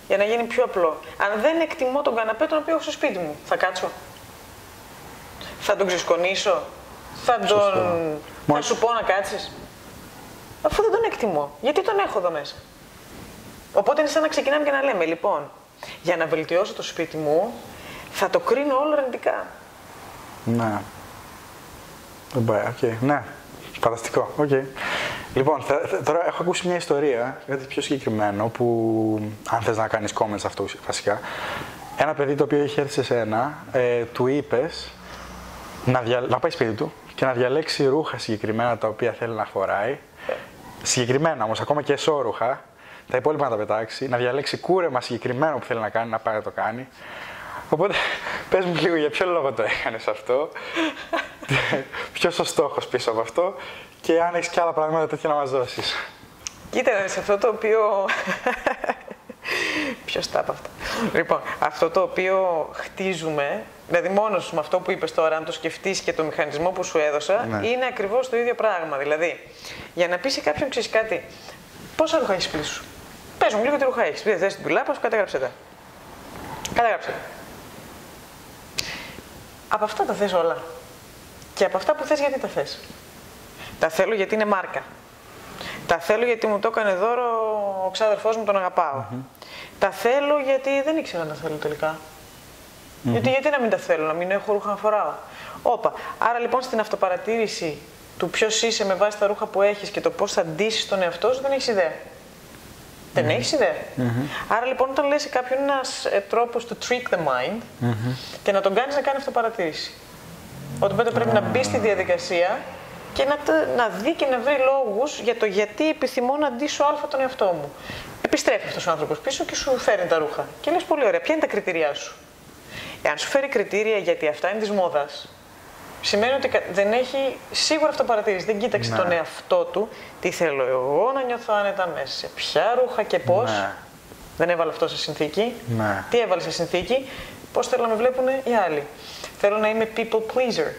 A: για να γίνει πιο απλό. Αν δεν εκτιμώ τον καναπέ τον οποίο έχω στο σπίτι μου, θα κάτσω; Θα τον ξεσκονίσω; Θα τον. Θα σου πω να κάτσεις; Αφού δεν τον εκτιμώ. Γιατί τον έχω εδώ μέσα. Οπότε είναι σαν να ξεκινάμε και να λέμε, λοιπόν, για να βελτιώσω το σπίτι μου, θα το κρίνω όλο αρνητικά.
B: Ναι. Δεν πάει, οκ. Ναι. Φανταστικό. Οκ. Λοιπόν, τώρα έχω ακούσει μια ιστορία, κάτι πιο συγκεκριμένο, που αν θες να κάνεις comment σε αυτό βασικά. Ένα παιδί το οποίο είχε έρθει σε σένα, ε, του είπες να, να πάει σπίτι του και να διαλέξει ρούχα συγκεκριμένα τα οποία θέλει να φοράει. Συγκεκριμένα όμως, ακόμα και εσώρουχα, τα υπόλοιπα να τα πετάξει, να διαλέξει κούρεμα συγκεκριμένο που θέλει να κάνει, να πάει να το κάνει. Οπότε, <laughs> πες μου λίγο για ποιο λόγο το έκανες αυτό, <laughs> ποιος ο στόχος πίσω από αυτό και αν έχεις και άλλα πράγματα τέτοια να μας δώσεις.
A: Κοίτα, σε αυτό το οποίο... Ποιος τα από αυτό. Λοιπόν, αυτό το οποίο χτίζουμε, δηλαδή μόνος με αυτό που είπες τώρα, αν το σκεφτείς και το μηχανισμό που σου έδωσα, ναι. είναι ακριβώς το ίδιο πράγμα. Δηλαδή, για να πεις σε κάποιον ξέρεις κάτι, πόσα ρούχα έχεις πλήσου. Πες μου λίγο τι ρούχα έχεις. Πήρε θέση την τουλάπα σου, κατέγραψε τα. Κατέγραψε. Από αυτά τα θες όλα. Και από αυτά που θες γιατί τα θες; Τα θέλω γιατί είναι μάρκα. Τα θέλω γιατί μου το έκανε δώρο ο ξάδερφός μου, τον αγαπάω. Τα θέλω γιατί δεν ήξερα να τα θέλω τελικά. Γιατί, γιατί να μην τα θέλω, να μην έχω ρούχα να φοράω. Όπα. Άρα λοιπόν στην αυτοπαρατήρηση του ποιος είσαι με βάση τα ρούχα που έχεις και το πώς θα ντύσεις τον εαυτό σου δεν έχεις ιδέα. Δεν έχεις ιδέα. Άρα λοιπόν, όταν λες σε κάποιον ένας ε, τρόπος to trick the mind και να τον κάνεις να κάνει αυτοπαρατήρηση. Ότι μετά πρέπει να μπει στη διαδικασία και να, να δει και να βρει λόγους για το γιατί επιθυμώ να ντύσω α τον εαυτό μου. Επιστρέφει αυτός ο άνθρωπος πίσω και σου φέρνει τα ρούχα. Και λες πολύ ωραία, ποια είναι τα κριτήριά σου; Εάν σου φέρει κριτήρια γιατί αυτά είναι της μόδας, σημαίνει ότι δεν έχει σίγουρα αυτοπαρατήρηση. Δεν κοίταξε ναι. τον εαυτό του, τι θέλω εγώ να νιώθω άνετα μέσα, σε ποια ρούχα και πώς. Ναι. Δεν έβαλε αυτό σε συνθήκη. Ναι. Τι έβαλε σε συνθήκη, πώς θέλω να με βλέπουν οι άλλοι. Θέλω να είμαι people pleaser.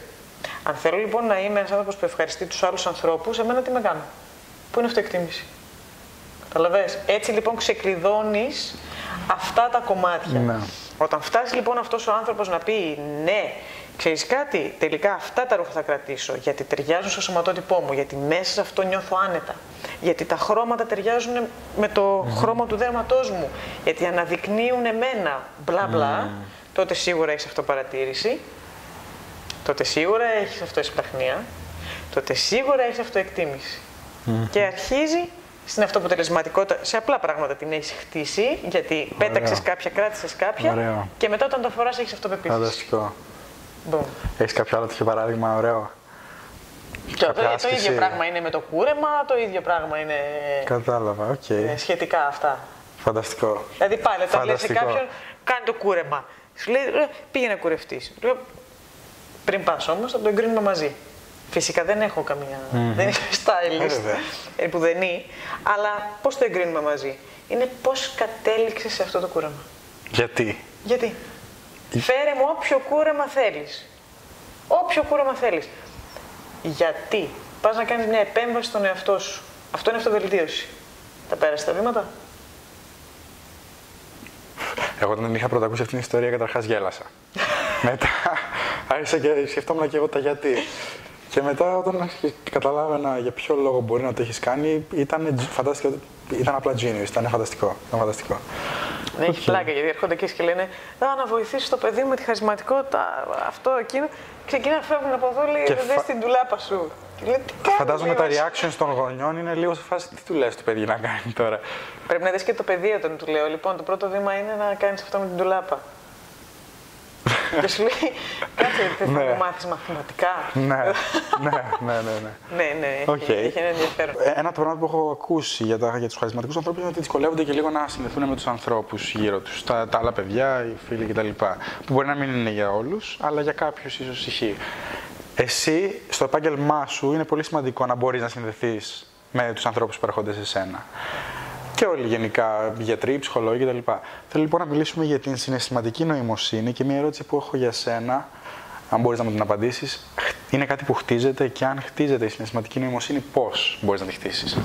A: Αν θέλω λοιπόν να είμαι ένας άνθρωπος που ευχαριστεί τους άλλους ανθρώπους, εμένα τι με κάνω; Πού είναι αυτοεκτίμηση; Καταλαβες. Έτσι λοιπόν ξεκλειδώνεις αυτά τα κομμάτια. Ναι. Όταν φτάσει λοιπόν αυτός ο άνθρωπος να πει ναι, ξέρεις κάτι, τελικά αυτά τα ρούχα θα κρατήσω γιατί ταιριάζουν στο σωματότυπό μου, γιατί μέσα σε αυτό νιώθω άνετα. Γιατί τα χρώματα ταιριάζουν με το χρώμα του δέρματός μου. Γιατί αναδεικνύουν εμένα. Μπλα μπλα. Τότε σίγουρα έχεις αυτοπαρατήρηση τότε σίγουρα έχεις αυτοεισπλαχνία, τότε σίγουρα έχεις αυτοεκτίμηση. Και αρχίζει στην αυτοποτελεσματικότητα, σε απλά πράγματα την έχεις χτίσει, γιατί πέταξες κάποια, κράτησες κάποια ωραίο. και μετά όταν το φοράς έχεις αυτοπεποίθηση.
B: Φανταστικό. Έχεις κάποιο άλλο τέτοιο παράδειγμα, ωραίο;
A: Και το, το, ίδιο πράγμα είναι με το κούρεμα, το ίδιο πράγμα είναι.
B: Κατάλαβα, οκ. Okay.
A: Σχετικά αυτά.
B: Φανταστικό.
A: Δηλαδή πάλι, όταν λες σε κάποιον, κάνει το κούρεμα. Σου λέει, πήγαινε να κουρευτείς. Πριν πας όμως, θα το εγκρίνουμε μαζί. Φυσικά δεν έχω καμία. Mm-hmm. Δεν είμαι stylist. Ε, που δεν είναι. Αλλά πώς το εγκρίνουμε μαζί; Είναι πώς κατέληξες σε αυτό το κούρεμα;
B: Γιατί;
A: Γιατί; Φέρε μου όποιο κούρεμα θέλεις. Όποιο κούρεμα θέλεις. Γιατί; Πας να κάνεις μια επέμβαση στον εαυτό σου. Αυτό είναι αυτοβελτίωση. Τα πέρασε τα βήματα;
B: Εγώ όταν είχα πρωτακούσει αυτήν την ιστορία, καταρχάς γέλασα. Μετά άρχισα και σκεφτόμουν και εγώ τα γιατί. Και μετά όταν καταλάβαινα για ποιο λόγο μπορεί να το έχεις κάνει, ήταν φανταστικό. Ήταν απλά genius, ήταν φανταστικό. Ήταν φανταστικό.
A: Ναι, έχεις πλάκα γιατί έρχονται εκεί και λένε να βοηθήσεις το παιδί μου με τη χαρισματικότητα, αυτό, εκείνο. Ξεκινά να φεύγουν από εδώ, λέει, δεν φα... την τουλάπα σου. Λέει,
B: Φαντάζομαι τα reactions των γονιών είναι λίγο σε φάση τι του λες το παιδί να κάνει τώρα.
A: Πρέπει να δεις και το παιδί όταν του λέω. Λοιπόν, το πρώτο βήμα είναι να κάνεις αυτό με την τουλάπα. Και σου λέει, κάτσε, θες να ναι. μάθεις μαθηματικά.
B: Ναι, ναι, ναι, ναι.
A: Ναι, ναι, έχει, έχει ένα ενδιαφέρον. Ε,
B: ένα από που έχω ακούσει για, τα, για τους χαρισματικούς ανθρώπους είναι ότι δυσκολεύονται και λίγο να συνδεθούν με τους ανθρώπους γύρω τους. Τα, τα άλλα παιδιά, οι φίλοι κτλ. Που μπορεί να μην είναι για όλους, αλλά για κάποιους ίσως ισχύει. Εσύ, στο επάγγελμά σου, είναι πολύ σημαντικό να μπορείς να συνδεθείς με τους ανθρώπους που έρχονται σε σένα και όλοι γενικά γιατροί, ψυχολόγοι κτλ. Θέλω λοιπόν να μιλήσουμε για την συναισθηματική νοημοσύνη και μια ερώτηση που έχω για σένα αν μπορείς να μου την απαντήσεις, είναι κάτι που χτίζεται και αν χτίζεται η συναισθηματική νοημοσύνη, πώς μπορείς να τη χτίσεις;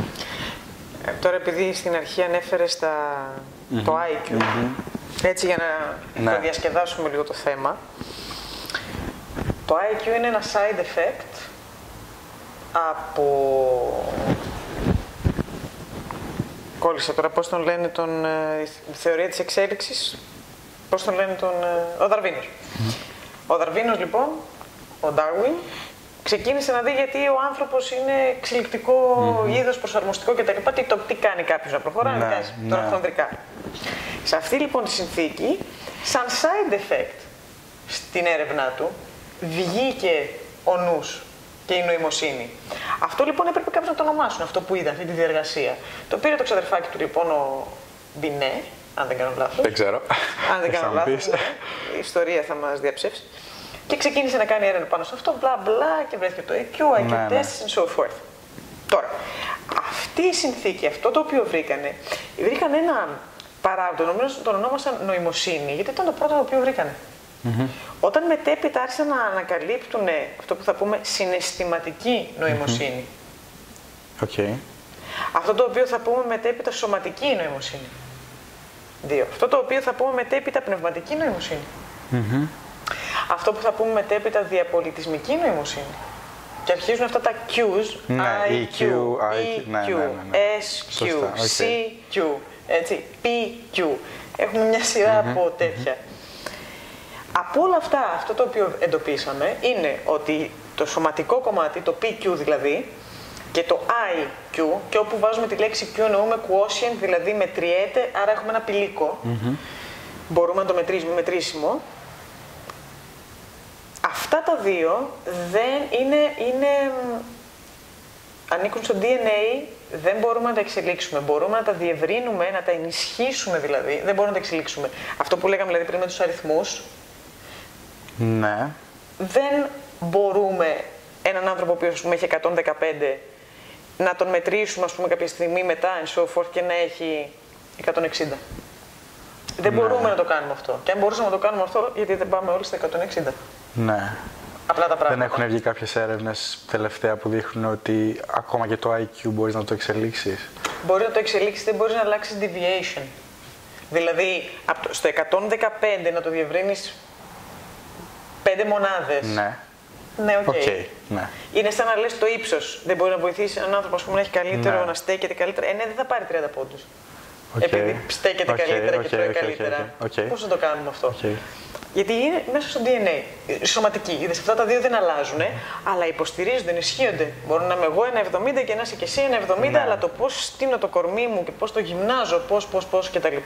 A: Ε, τώρα επειδή στην αρχή ανέφερες το IQ, έτσι για να
B: Ναι.
A: το διασκεδάσουμε λίγο το θέμα, το IQ είναι ένα side effect από... Κόλλησε τώρα, πώς τον λένε τον, ε, η θεωρία της εξέλιξης, πώς τον λένε τον... ε, ο Δαρβίνος. Ο Δαρβίνος λοιπόν, ο Ντάρουιν, ξεκίνησε να δει γιατί ο άνθρωπος είναι εξελικτικό είδος, προσαρμοστικό κτλ. Τι, το, τι κάνει κάποιος να προχωρά,
B: Ναι,
A: να κάνει τώρα
B: ναι.
A: χονδρικά. Σε αυτή λοιπόν τη συνθήκη, σαν side effect στην έρευνά του, βγήκε ο νους και η νοημοσύνη. Αυτό λοιπόν έπρεπε κάποιος να το ονομάσουν, αυτό που είδα, αυτή τη διεργασία. Το πήρε το ξαδερφάκι του λοιπόν ο Μπινέ, αν δεν κάνω λάθος.
B: Δεν ξέρω.
A: Αν δεν
B: Θες
A: κάνω
B: να μου
A: λάθος,
B: πεις.
A: ναι. η ιστορία θα μας διαψεύσει. Και ξεκίνησε να κάνει έρευνα πάνω σε αυτό, μπλα μπλα, και βρέθηκε το EQ, IQ
B: Ναι, ναι.
A: test and so forth. Τώρα, αυτή η συνθήκη, αυτό το οποίο βρήκανε, βρήκαν ένα παράγοντα, νομίζω τον ονόμασαν νοημοσύνη, γιατί ήταν το πρώτο το οποίο βρήκανε. Όταν μετέπειτα άρχισαν να ανακαλύπτουν αυτό που θα πούμε συναισθηματική νοημοσύνη,
B: Οκ.
A: αυτό το οποίο θα πούμε μετέπειτα σωματική νοημοσύνη. Δύο. Αυτό το οποίο θα πούμε μετέπειτα πνευματική νοημοσύνη. Αυτό που θα πούμε μετέπειτα διαπολιτισμική νοημοσύνη. Και αρχίζουν αυτά τα Qs,
B: Ναι,
A: IQ,
B: EQ, IQ, ναι, ναι, ναι, ναι.
A: SQ,
B: Σωστά, οκ.
A: CQ, έτσι, PQ. Έχουμε μια σειρα από τέτοια. Από όλα αυτά, αυτό το οποίο εντοπίσαμε είναι ότι το σωματικό κομμάτι, το PQ δηλαδή, και το IQ, και όπου βάζουμε τη λέξη Q εννοούμε quotient, δηλαδή μετριέται, άρα έχουμε ένα πηλίκο. Μπορούμε να το μετρήσουμε, μετρήσιμο. Αυτά τα δύο δεν είναι, είναι, μ, ανήκουν στο DNA, δεν μπορούμε να τα εξελίξουμε. Μπορούμε να τα διευρύνουμε, να τα ενισχύσουμε δηλαδή, δεν μπορούμε να τα εξελίξουμε. Αυτό που λέγαμε δηλαδή πριν με τους αριθμούς,
B: Ναι.
A: δεν μπορούμε έναν άνθρωπο που έχει 115 να τον μετρήσουμε ας πούμε κάποια στιγμή μετά and so forth και να έχει 160. Δεν μπορούμε να το κάνουμε αυτό. Και αν μπορούσαμε να το κάνουμε αυτό, γιατί δεν πάμε όλοι στα 160.
B: Ναι.
A: Απλά τα πράγματα.
B: Δεν έχουν βγει κάποιες έρευνες τελευταία που δείχνουν ότι ακόμα και το IQ μπορείς να το εξελίξεις;
A: Μπορεί να το εξελίξεις, δεν μπορείς να αλλάξεις deviation. Δηλαδή, από το- στο 115 να το διευρύνεις 5 μονάδες.
B: Ναι.
A: Ναι, οκ.
B: Οκ. Ναι.
A: Είναι σαν να λες το ύψος. Δεν μπορεί να βοηθήσει έναν άνθρωπο ας πούμε, να έχει καλύτερο,
B: Ναι.
A: να στέκεται καλύτερα. Ε, ναι, δεν θα πάρει 30 πόντους.
B: Οκ.
A: Επειδή στέκεται
B: Οκ,
A: καλύτερα
B: οκ,
A: και τρώει
B: οκ, οκ,
A: καλύτερα.
B: οκ, οκ.
A: Πώς θα το κάνουμε αυτό;
B: Οκ.
A: Γιατί είναι μέσα στο DNA. ε, Σωματική. Είδες, αυτά τα δύο δεν αλλάζουν, αλλά υποστηρίζονται, ενισχύονται. Μπορεί να είμαι εγώ ένα 70 και να είσαι και εσύ ένα 70,
B: Ναι.
A: αλλά το πώς στήνω το κορμί μου και πώς το γυμνάζω, πώς, πώς, πώς κτλ.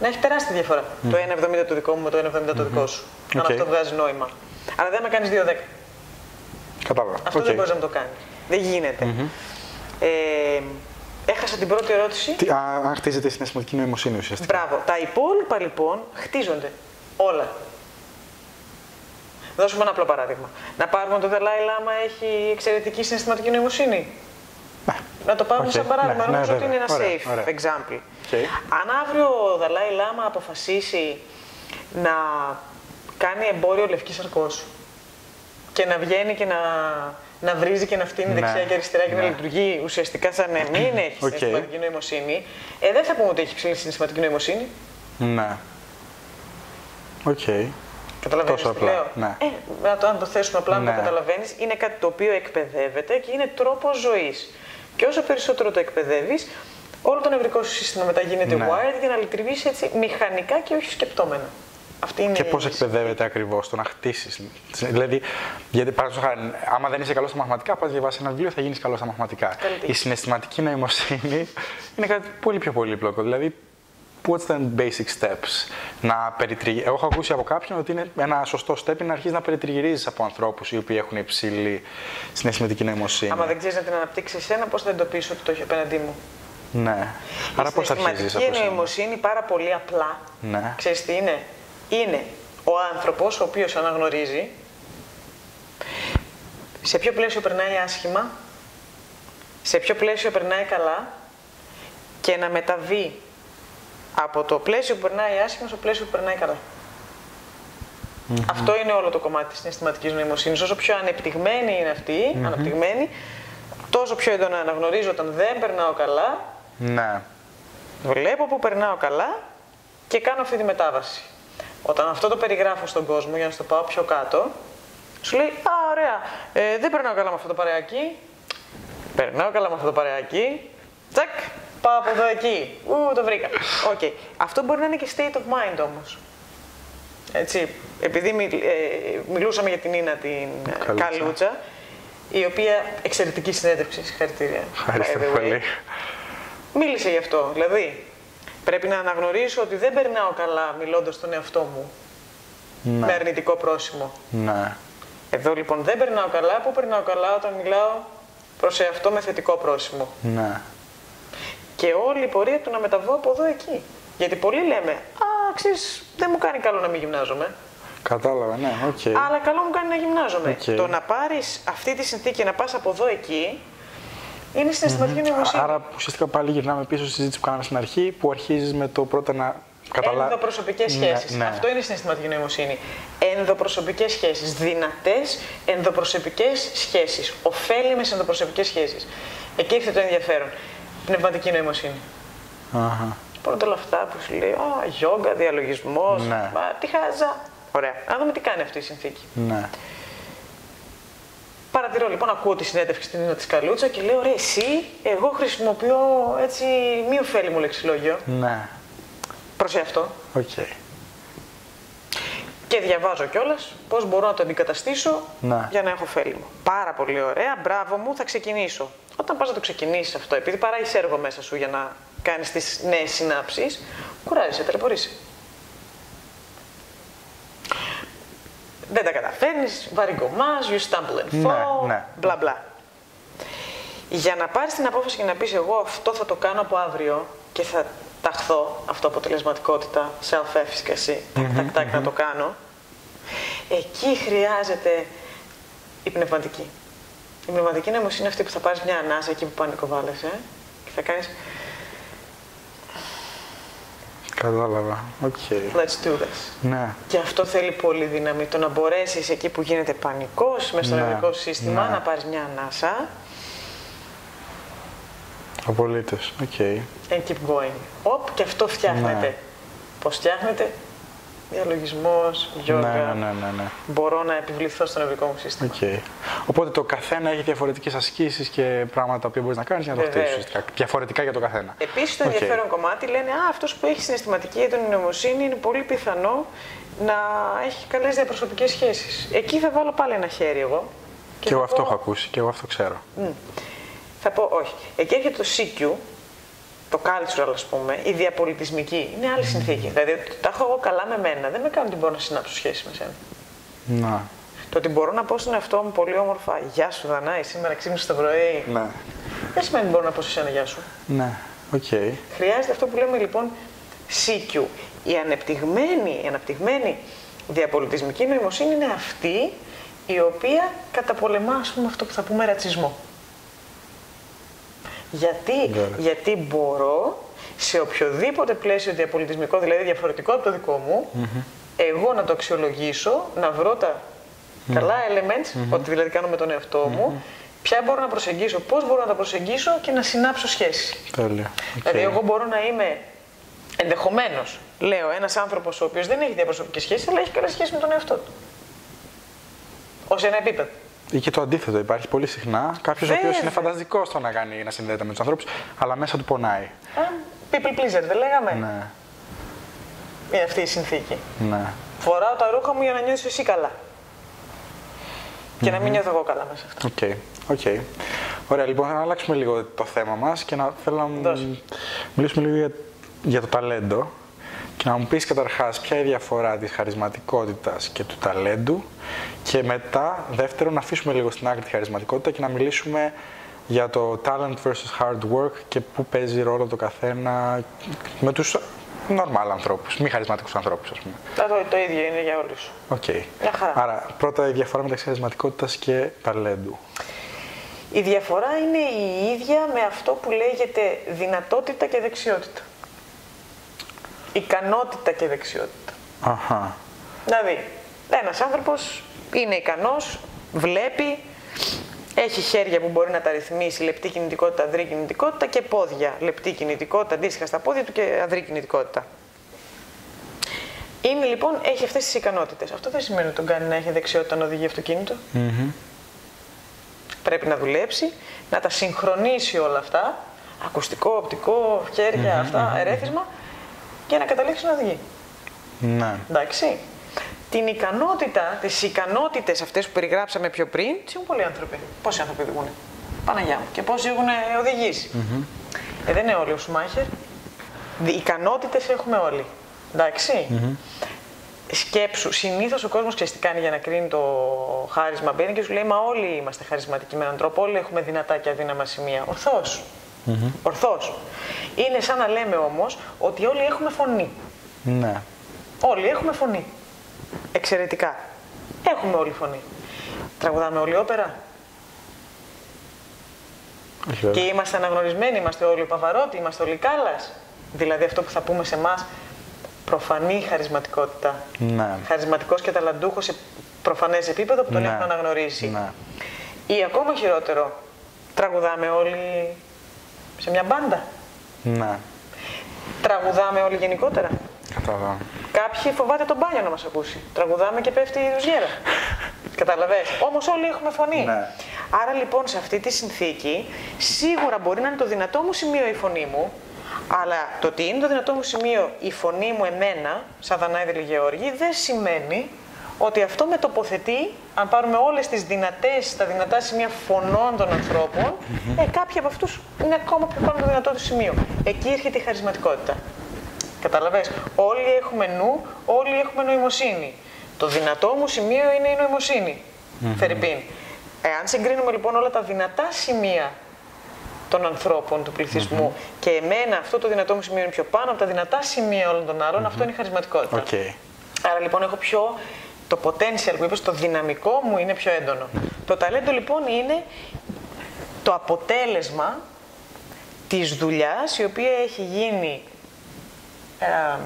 A: Να έχει τεράστια διαφορά. Το 1,70 το δικό μου με το 1,70 το δικό σου. Αν
B: Οκ.
A: αυτό βγάζει νόημα. Αλλά δεν με κάνεις 2,10.
B: Κατάλαβα.
A: Αυτό
B: Οκ.
A: δεν μπορείς να το κάνεις. Δεν γίνεται. Ε, έχασα την πρώτη ερώτηση.
B: Τι- α, Αν χτίζεται η συναισθηματική νοημοσύνη ουσιαστικά.
A: Μπράβο. Τα υπόλοιπα λοιπόν χτίζονται. Όλα. Δώσουμε ένα απλό παράδειγμα. Να πάρουμε το Δαλάι Λάμα έχει εξαιρετική συναισθηματική νοημοσύνη. Να το πάρουμε
B: Οκ,
A: σαν παράδειγμα.
B: ναι, ναι,
A: Νομίζω ότι
B: βέβαια.
A: είναι ένα
B: Ωραία,
A: safe
B: ωραία.
A: example.
B: Οκ.
A: Αν αύριο ο Δαλάι Λάμα αποφασίσει να κάνει εμπόριο λευκής σαρκός και να βγαίνει και να, να βρίζει και να φτύνει
B: Ναι,
A: δεξιά και αριστερά και να
B: ναι.
A: λειτουργεί ουσιαστικά σαν να μην <clears throat> έχει
B: Οκ.
A: συναισθηματική νοημοσύνη, ε, δεν θα πούμε ότι έχει υψηλή συναισθηματική νοημοσύνη.
B: Ναι. Οκ.
A: Καταλαβαίνεις
B: Τόσο
A: τι
B: απλά,
A: λέω;
B: ναι.
A: Ε, να το, αν το θέσουμε απλά, να
B: Ναι.
A: το καταλαβαίνεις, είναι κάτι το οποίο εκπαιδεύεται και είναι τρόπος ζωής. Και όσο περισσότερο το εκπαιδεύεις, όλο το νευρικό σου σύστημα μετά γίνεται
B: Ναι.
A: wired για να λειτουργήσει έτσι μηχανικά και όχι σκεπτόμενα. Αυτή είναι
B: Και
A: η
B: πώς
A: λύση.
B: εκπαιδεύεται ακριβώς το να χτίσεις. Δηλαδή, γιατί παραδείγματος χάρη, άμα δεν είσαι καλός στα μαθηματικά, πας διαβάσεις ένα βιβλίο, θα γίνεις καλός στα μαθηματικά.
A: Καλή τύχη.
B: Η συναισθηματική νοημοσύνη είναι κάτι πολύ πιο πολύπλοκο. Δηλαδή, what's the basic steps. Να περιτριγ... Εγώ έχω ακούσει από κάποιον ότι είναι ένα σωστό step είναι να αρχίσεις να περιτριγυρίζεις από ανθρώπους οι οποίοι έχουν υψηλή συναισθηματική νοημοσύνη.
A: Άμα δεν ξέρεις να την αναπτύξεις εσένα, πώς θα εντοπίσεις ότι το έχει απέναντί μου;
B: Ναι. Άρα πώς αρχίζεις από
A: Η
B: σένα.
A: νοημοσύνη πάρα πολύ απλά.
B: Ναι.
A: Ξέρεις τι είναι; Είναι ο άνθρωπος ο οποίος αναγνωρίζει σε ποιο πλαίσιο περνάει άσχημα, σε ποιο πλαίσιο περνάει καλά και να μεταβεί από το πλαίσιο που περνάει άσχημα στο πλαίσιο που περνάει καλά. Αυτό είναι όλο το κομμάτι της συναισθηματική νοημοσύνης. Όσο πιο ανεπτυγμένη είναι αυτή, αναπτυγμένη, τόσο πιο έντονα αναγνωρίζω όταν δεν περνάω καλά.
B: Ναι.
A: Βλέπω που περνάω καλά και κάνω αυτή τη μετάβαση. Όταν αυτό το περιγράφω στον κόσμο, για να στο πάω πιο κάτω, σου λέει Α, ωραία, ε, δεν περνάω καλά με αυτό το παρεάκι. Περνάω καλά με αυτό το παρεάκι. Τσακ, πάω από εδώ εκεί. Ου, το βρήκα. Οκ. Okay. Αυτό μπορεί να είναι και state of mind όμως. Έτσι, επειδή μι, ε, μιλούσαμε για την Ίνα την Καλούτσα. Καλούτσα, η οποία εξαιρετική συνέντευξη, συγχαρητήρια.
B: Ευχαριστώ πολύ.
A: Μίλησε γι' αυτό. Δηλαδή, πρέπει να αναγνωρίσω ότι δεν περνάω καλά μιλώντας στον εαυτό μου ναι. με αρνητικό πρόσημο.
B: Ναι.
A: Εδώ λοιπόν δεν περνάω καλά. Πού περνάω καλά όταν μιλάω προς εαυτό με θετικό πρόσημο;
B: Ναι.
A: Και όλη η πορεία του να μεταβώ από εδώ εκεί. Γιατί πολλοί λέμε, Α, ξέρεις, δεν μου κάνει καλό να μην γυμνάζομαι.
B: Κατάλαβα, ναι, οκ. Okay.
A: Αλλά καλό μου κάνει να γυμνάζομαι. Okay. Το να πάρεις αυτή τη συνθήκη και να πας από εδώ εκεί είναι συναισθηματική mm-hmm. νοημοσύνη.
B: Άρα ουσιαστικά πάλι γυρνάμε πίσω στη συζήτηση που κάναμε στην αρχή, που αρχίζεις με το πρώτα να καταλάβει.
A: Ενδοπροσωπικές ναι, σχέσεις. Ναι. Αυτό είναι η συναισθηματική νοημοσύνη. Ενδοπροσωπικές σχέσεις. Δυνατές ενδοπροσωπικές σχέσεις. Ωφέλιμες ενδοπροσωπικές σχέσεις. Εκεί ήρθε το ενδιαφέρον. Πνευματική νοημοσύνη.
B: Αχα.
A: Πρώτα όλα αυτά που σου λέει, Α, γιόγκα, διαλογισμός. Ναι. τι χαζά. Ωραία. Να δούμε τι κάνει αυτή η συνθήκη.
B: Ναι.
A: Παρατηρώ λοιπόν, ακούω τη συνέντευξη στην Ίνα της Καλούτσα και λέω: Ρε, εσύ, εγώ χρησιμοποιώ έτσι μη ωφέλιμο λεξιλόγιο.
B: Ναι.
A: Πρόσεξε αυτό.
B: Οκ. Okay.
A: Και διαβάζω κιόλας πώς μπορώ να το αντικαταστήσω
B: ναι.
A: για να έχω ωφέλιμο. Πάρα πολύ ωραία. Μπράβο μου, θα ξεκινήσω. Όταν πας να το ξεκινήσεις αυτό, επειδή παράει έργο μέσα σου για να κάνεις τις νέες συνάψεις, κουράζεσαι, ταλαιπωρείσαι. Δεν τα καταφέρνεις, βαριγκομάς, you stumble and ναι, fall, ναι, μπλα μπλα. Για να πάρεις την απόφαση και να πεις εγώ αυτό θα το κάνω από αύριο και θα ταχθώ αυτό αποτελεσματικότητα, self-efficacy, τακ τακ τακ να το κάνω, εκεί χρειάζεται η πνευματική. Η πνευματική νοημοσύνη είναι αυτή που θα πάρεις μια ανάσα εκεί που πανικοβάλλεσαι και θα κάνεις
B: Κατάλαβα. Okay.
A: Let's do this.
B: Ναι.
A: Και αυτό θέλει πολύ δύναμη. Το να μπορέσεις εκεί που γίνεται πανικός μέσα στο ναι. σύστημα ναι. να πάρεις μια ανάσα.
B: Απολύτως. Okay.
A: And keep going. Οπ, και αυτό φτιάχνεται. Ναι. Πώς φτιάχνεται, διαλογισμός, γιόγκα.
B: Ναι, ναι, ναι, ναι,
A: Μπορώ να επιβληθώ στο νευρικό μου σύστημα.
B: Okay. Οπότε το καθένα έχει διαφορετικές ασκήσεις και πράγματα που μπορείς να κάνεις για να το χτίσει. Διαφορετικά για το καθένα.
A: Επίσης, το okay. ενδιαφέρον κομμάτι λένε Α, αυτός που έχει συναισθηματική έντονη νοημοσύνη είναι πολύ πιθανό να έχει καλές διαπροσωπικές σχέσεις. Εκεί θα βάλω πάλι ένα χέρι εγώ.
B: Και, και εγώ αυτό έχω ακούσει και εγώ αυτό ξέρω.
A: Mm. Θα πω όχι. Εκεί έρχεται το CQ, το cultural, ας πούμε, η διαπολιτισμική, είναι άλλη συνθήκη. Δηλαδή, τα έχω εγώ καλά με μένα, δεν με κάνει ότι μπορώ να συνάψω σχέση με σένα.
B: Ναι.
A: Το ότι μπορώ να πω στον εαυτό μου πολύ όμορφα Γεια σου, Δανάη, σήμερα ξύπνησε το πρωί.
B: Ναι.
A: Δεν σημαίνει ότι μπορώ να πω σε σένα Γεια σου.
B: Ναι, οκ. Okay.
A: Χρειάζεται αυτό που λέμε λοιπόν CQ. Η ανεπτυγμένη, η αναπτυγμένη διαπολιτισμική νοημοσύνη είναι αυτή η οποία καταπολεμά, αυτό που θα πούμε ρατσισμό. Γιατί, Γιατί μπορώ σε οποιοδήποτε πλαίσιο διαπολιτισμικό, δηλαδή διαφορετικό από το δικό μου, εγώ να το αξιολογήσω, να βρω τα καλά elements, ότι δηλαδή κάνω με τον εαυτό μου, ποια μπορώ να προσεγγίσω, πώς μπορώ να τα προσεγγίσω και να συνάψω σχέση.
B: Τέλεια.
A: Δηλαδή εγώ μπορώ να είμαι ενδεχομένως, λέω, ένας άνθρωπος ο οποίος δεν έχει διαπροσωπική σχέση, αλλά έχει καλή σχέση με τον εαυτό του. Ως ένα επίπεδο.
B: Ή και το αντίθετο. Υπάρχει πολύ συχνά κάποιος ο οποίος είναι φανταστικό στο να κάνει να συνδέεται με τους ανθρώπους, αλλά μέσα του πονάει.
A: people pleaser, δεν λέγαμε;
B: Ναι.
A: Είναι αυτή η συνθήκη.
B: Ναι.
A: Φοράω τα ρούχα μου για να νιώσει εσύ καλά. Και να μην νιώθω εγώ καλά μέσα αυτό.
B: Οκ. Okay. Okay. Ωραία, λοιπόν, να αλλάξουμε λίγο το θέμα μας και να θέλω να μιλήσουμε λίγο για, για το ταλέντο. Και να μου πεις καταρχάς ποια είναι η διαφορά της χαρισματικότητας και του ταλέντου και μετά, δεύτερον, να αφήσουμε λίγο στην άκρη τη χαρισματικότητα και να μιλήσουμε για το talent versus hard work και πού παίζει ρόλο το καθένα με τους normal ανθρώπους, μη χαρισματικούς ανθρώπους, ας πούμε.
A: Το, το ίδιο είναι για όλους.
B: ΟΚ. Okay. Άρα, πρώτα η διαφορά μεταξύ χαρισματικότητας και ταλέντου.
A: Η διαφορά είναι η ίδια με αυτό που λέγεται δυνατότητα και δεξιότητα ικανότητα και δεξιότητα.
B: Αχα.
A: Δηλαδή, Ένας άνθρωπος είναι ικανός, βλέπει, έχει χέρια που μπορεί να τα ρυθμίσει, λεπτή κινητικότητα, αδρή κινητικότητα και πόδια. Λεπτή κινητικότητα, αντίστοιχα στα πόδια του και αδρή κινητικότητα. Είναι λοιπόν, έχει αυτές τις ικανότητες. Αυτό δεν σημαίνει ότι τον κάνει να έχει δεξιότητα να οδηγεί αυτοκίνητο. Πρέπει να δουλέψει, να τα συγχρονίσει όλα αυτά. Ακουστικό, οπτικό, χέρια, αυτά, ερέθισμα και να καταλήξει να οδηγεί.
B: Ναι.
A: Εντάξει. Την ικανότητα, τις ικανότητες αυτές που περιγράψαμε πιο πριν, τι έχουν πολλοί άνθρωποι. Πόσοι άνθρωποι οδηγούν. Παναγιά μου. Και πόσοι έχουν οδηγήσει; Ε, δεν είναι όλοι ο Σουμάχερ. Ικανότητες έχουμε όλοι. Εντάξει. Σκέψου, συνήθως ο κόσμος ξέρεις τι κάνει για να κρίνει το χάρισμα. Μπαίνει και σου λέει: Μα όλοι είμαστε χαρισματικοί με έναν τρόπο, όλοι έχουμε δυνατά και αδύναμα σημεία. Ορθώς. Ορθώς. Είναι σαν να λέμε όμως ότι όλοι έχουμε φωνή.
B: Ναι.
A: Όλοι έχουμε φωνή. Εξαιρετικά. Έχουμε όλοι φωνή. Τραγουδάμε όλοι όπερα.
B: Όχι,
A: Και
B: βέβαια.
A: είμαστε αναγνωρισμένοι, είμαστε όλοι Παβαρότη, είμαστε όλοι Κάλλας. Δηλαδή αυτό που θα πούμε σε εμάς προφανή χαρισματικότητα.
B: Ναι.
A: Χαρισματικός και ταλαντούχος σε προφανές επίπεδο που τον
B: Ναι.
A: έχουν αναγνωρίσει.
B: Ναι.
A: Ή ακόμα χειρότερο, τραγουδάμε όλοι σε μια μπάντα;
B: Ναι.
A: Τραγουδάμε όλοι γενικότερα;
B: Κατάλαβα.
A: Κάποιοι φοβάται τον μπάνιο να μας ακούσει. Τραγουδάμε και πέφτει η ρουζιέρα. <laughs> Καταλαβες. Όμως όλοι έχουμε φωνή.
B: Ναι.
A: Άρα λοιπόν σε αυτή τη συνθήκη σίγουρα μπορεί να είναι το δυνατό μου σημείο η φωνή μου, αλλά το ότι είναι το δυνατό μου σημείο η φωνή μου εμένα, σαν Δανάη Γεώργη, δεν σημαίνει ότι αυτό με τοποθετεί, αν πάρουμε όλες τις δυνατές, τα δυνατά σημεία φωνών των ανθρώπων, ε, κάποιοι από αυτούς είναι ακόμα πιο πάνω από το δυνατό του σημείο. Εκεί έρχεται η χαρισματικότητα. Κατάλαβες; Όλοι έχουμε νου, όλοι έχουμε νοημοσύνη. Το δυνατό μου σημείο είναι η νοημοσύνη. Φερειπείν. Εάν συγκρίνουμε λοιπόν όλα τα δυνατά σημεία των ανθρώπων, του πληθυσμού και εμένα αυτό το δυνατό μου σημείο είναι πιο πάνω από τα δυνατά σημεία όλων των άλλων, αυτό είναι η χαρισματικότητα.
B: ΟΚ.
A: Άρα λοιπόν έχω πιο. Το potential που είπες, το δυναμικό μου είναι πιο έντονο. Το ταλέντο λοιπόν είναι το αποτέλεσμα της δουλειάς η οποία έχει γίνει ε,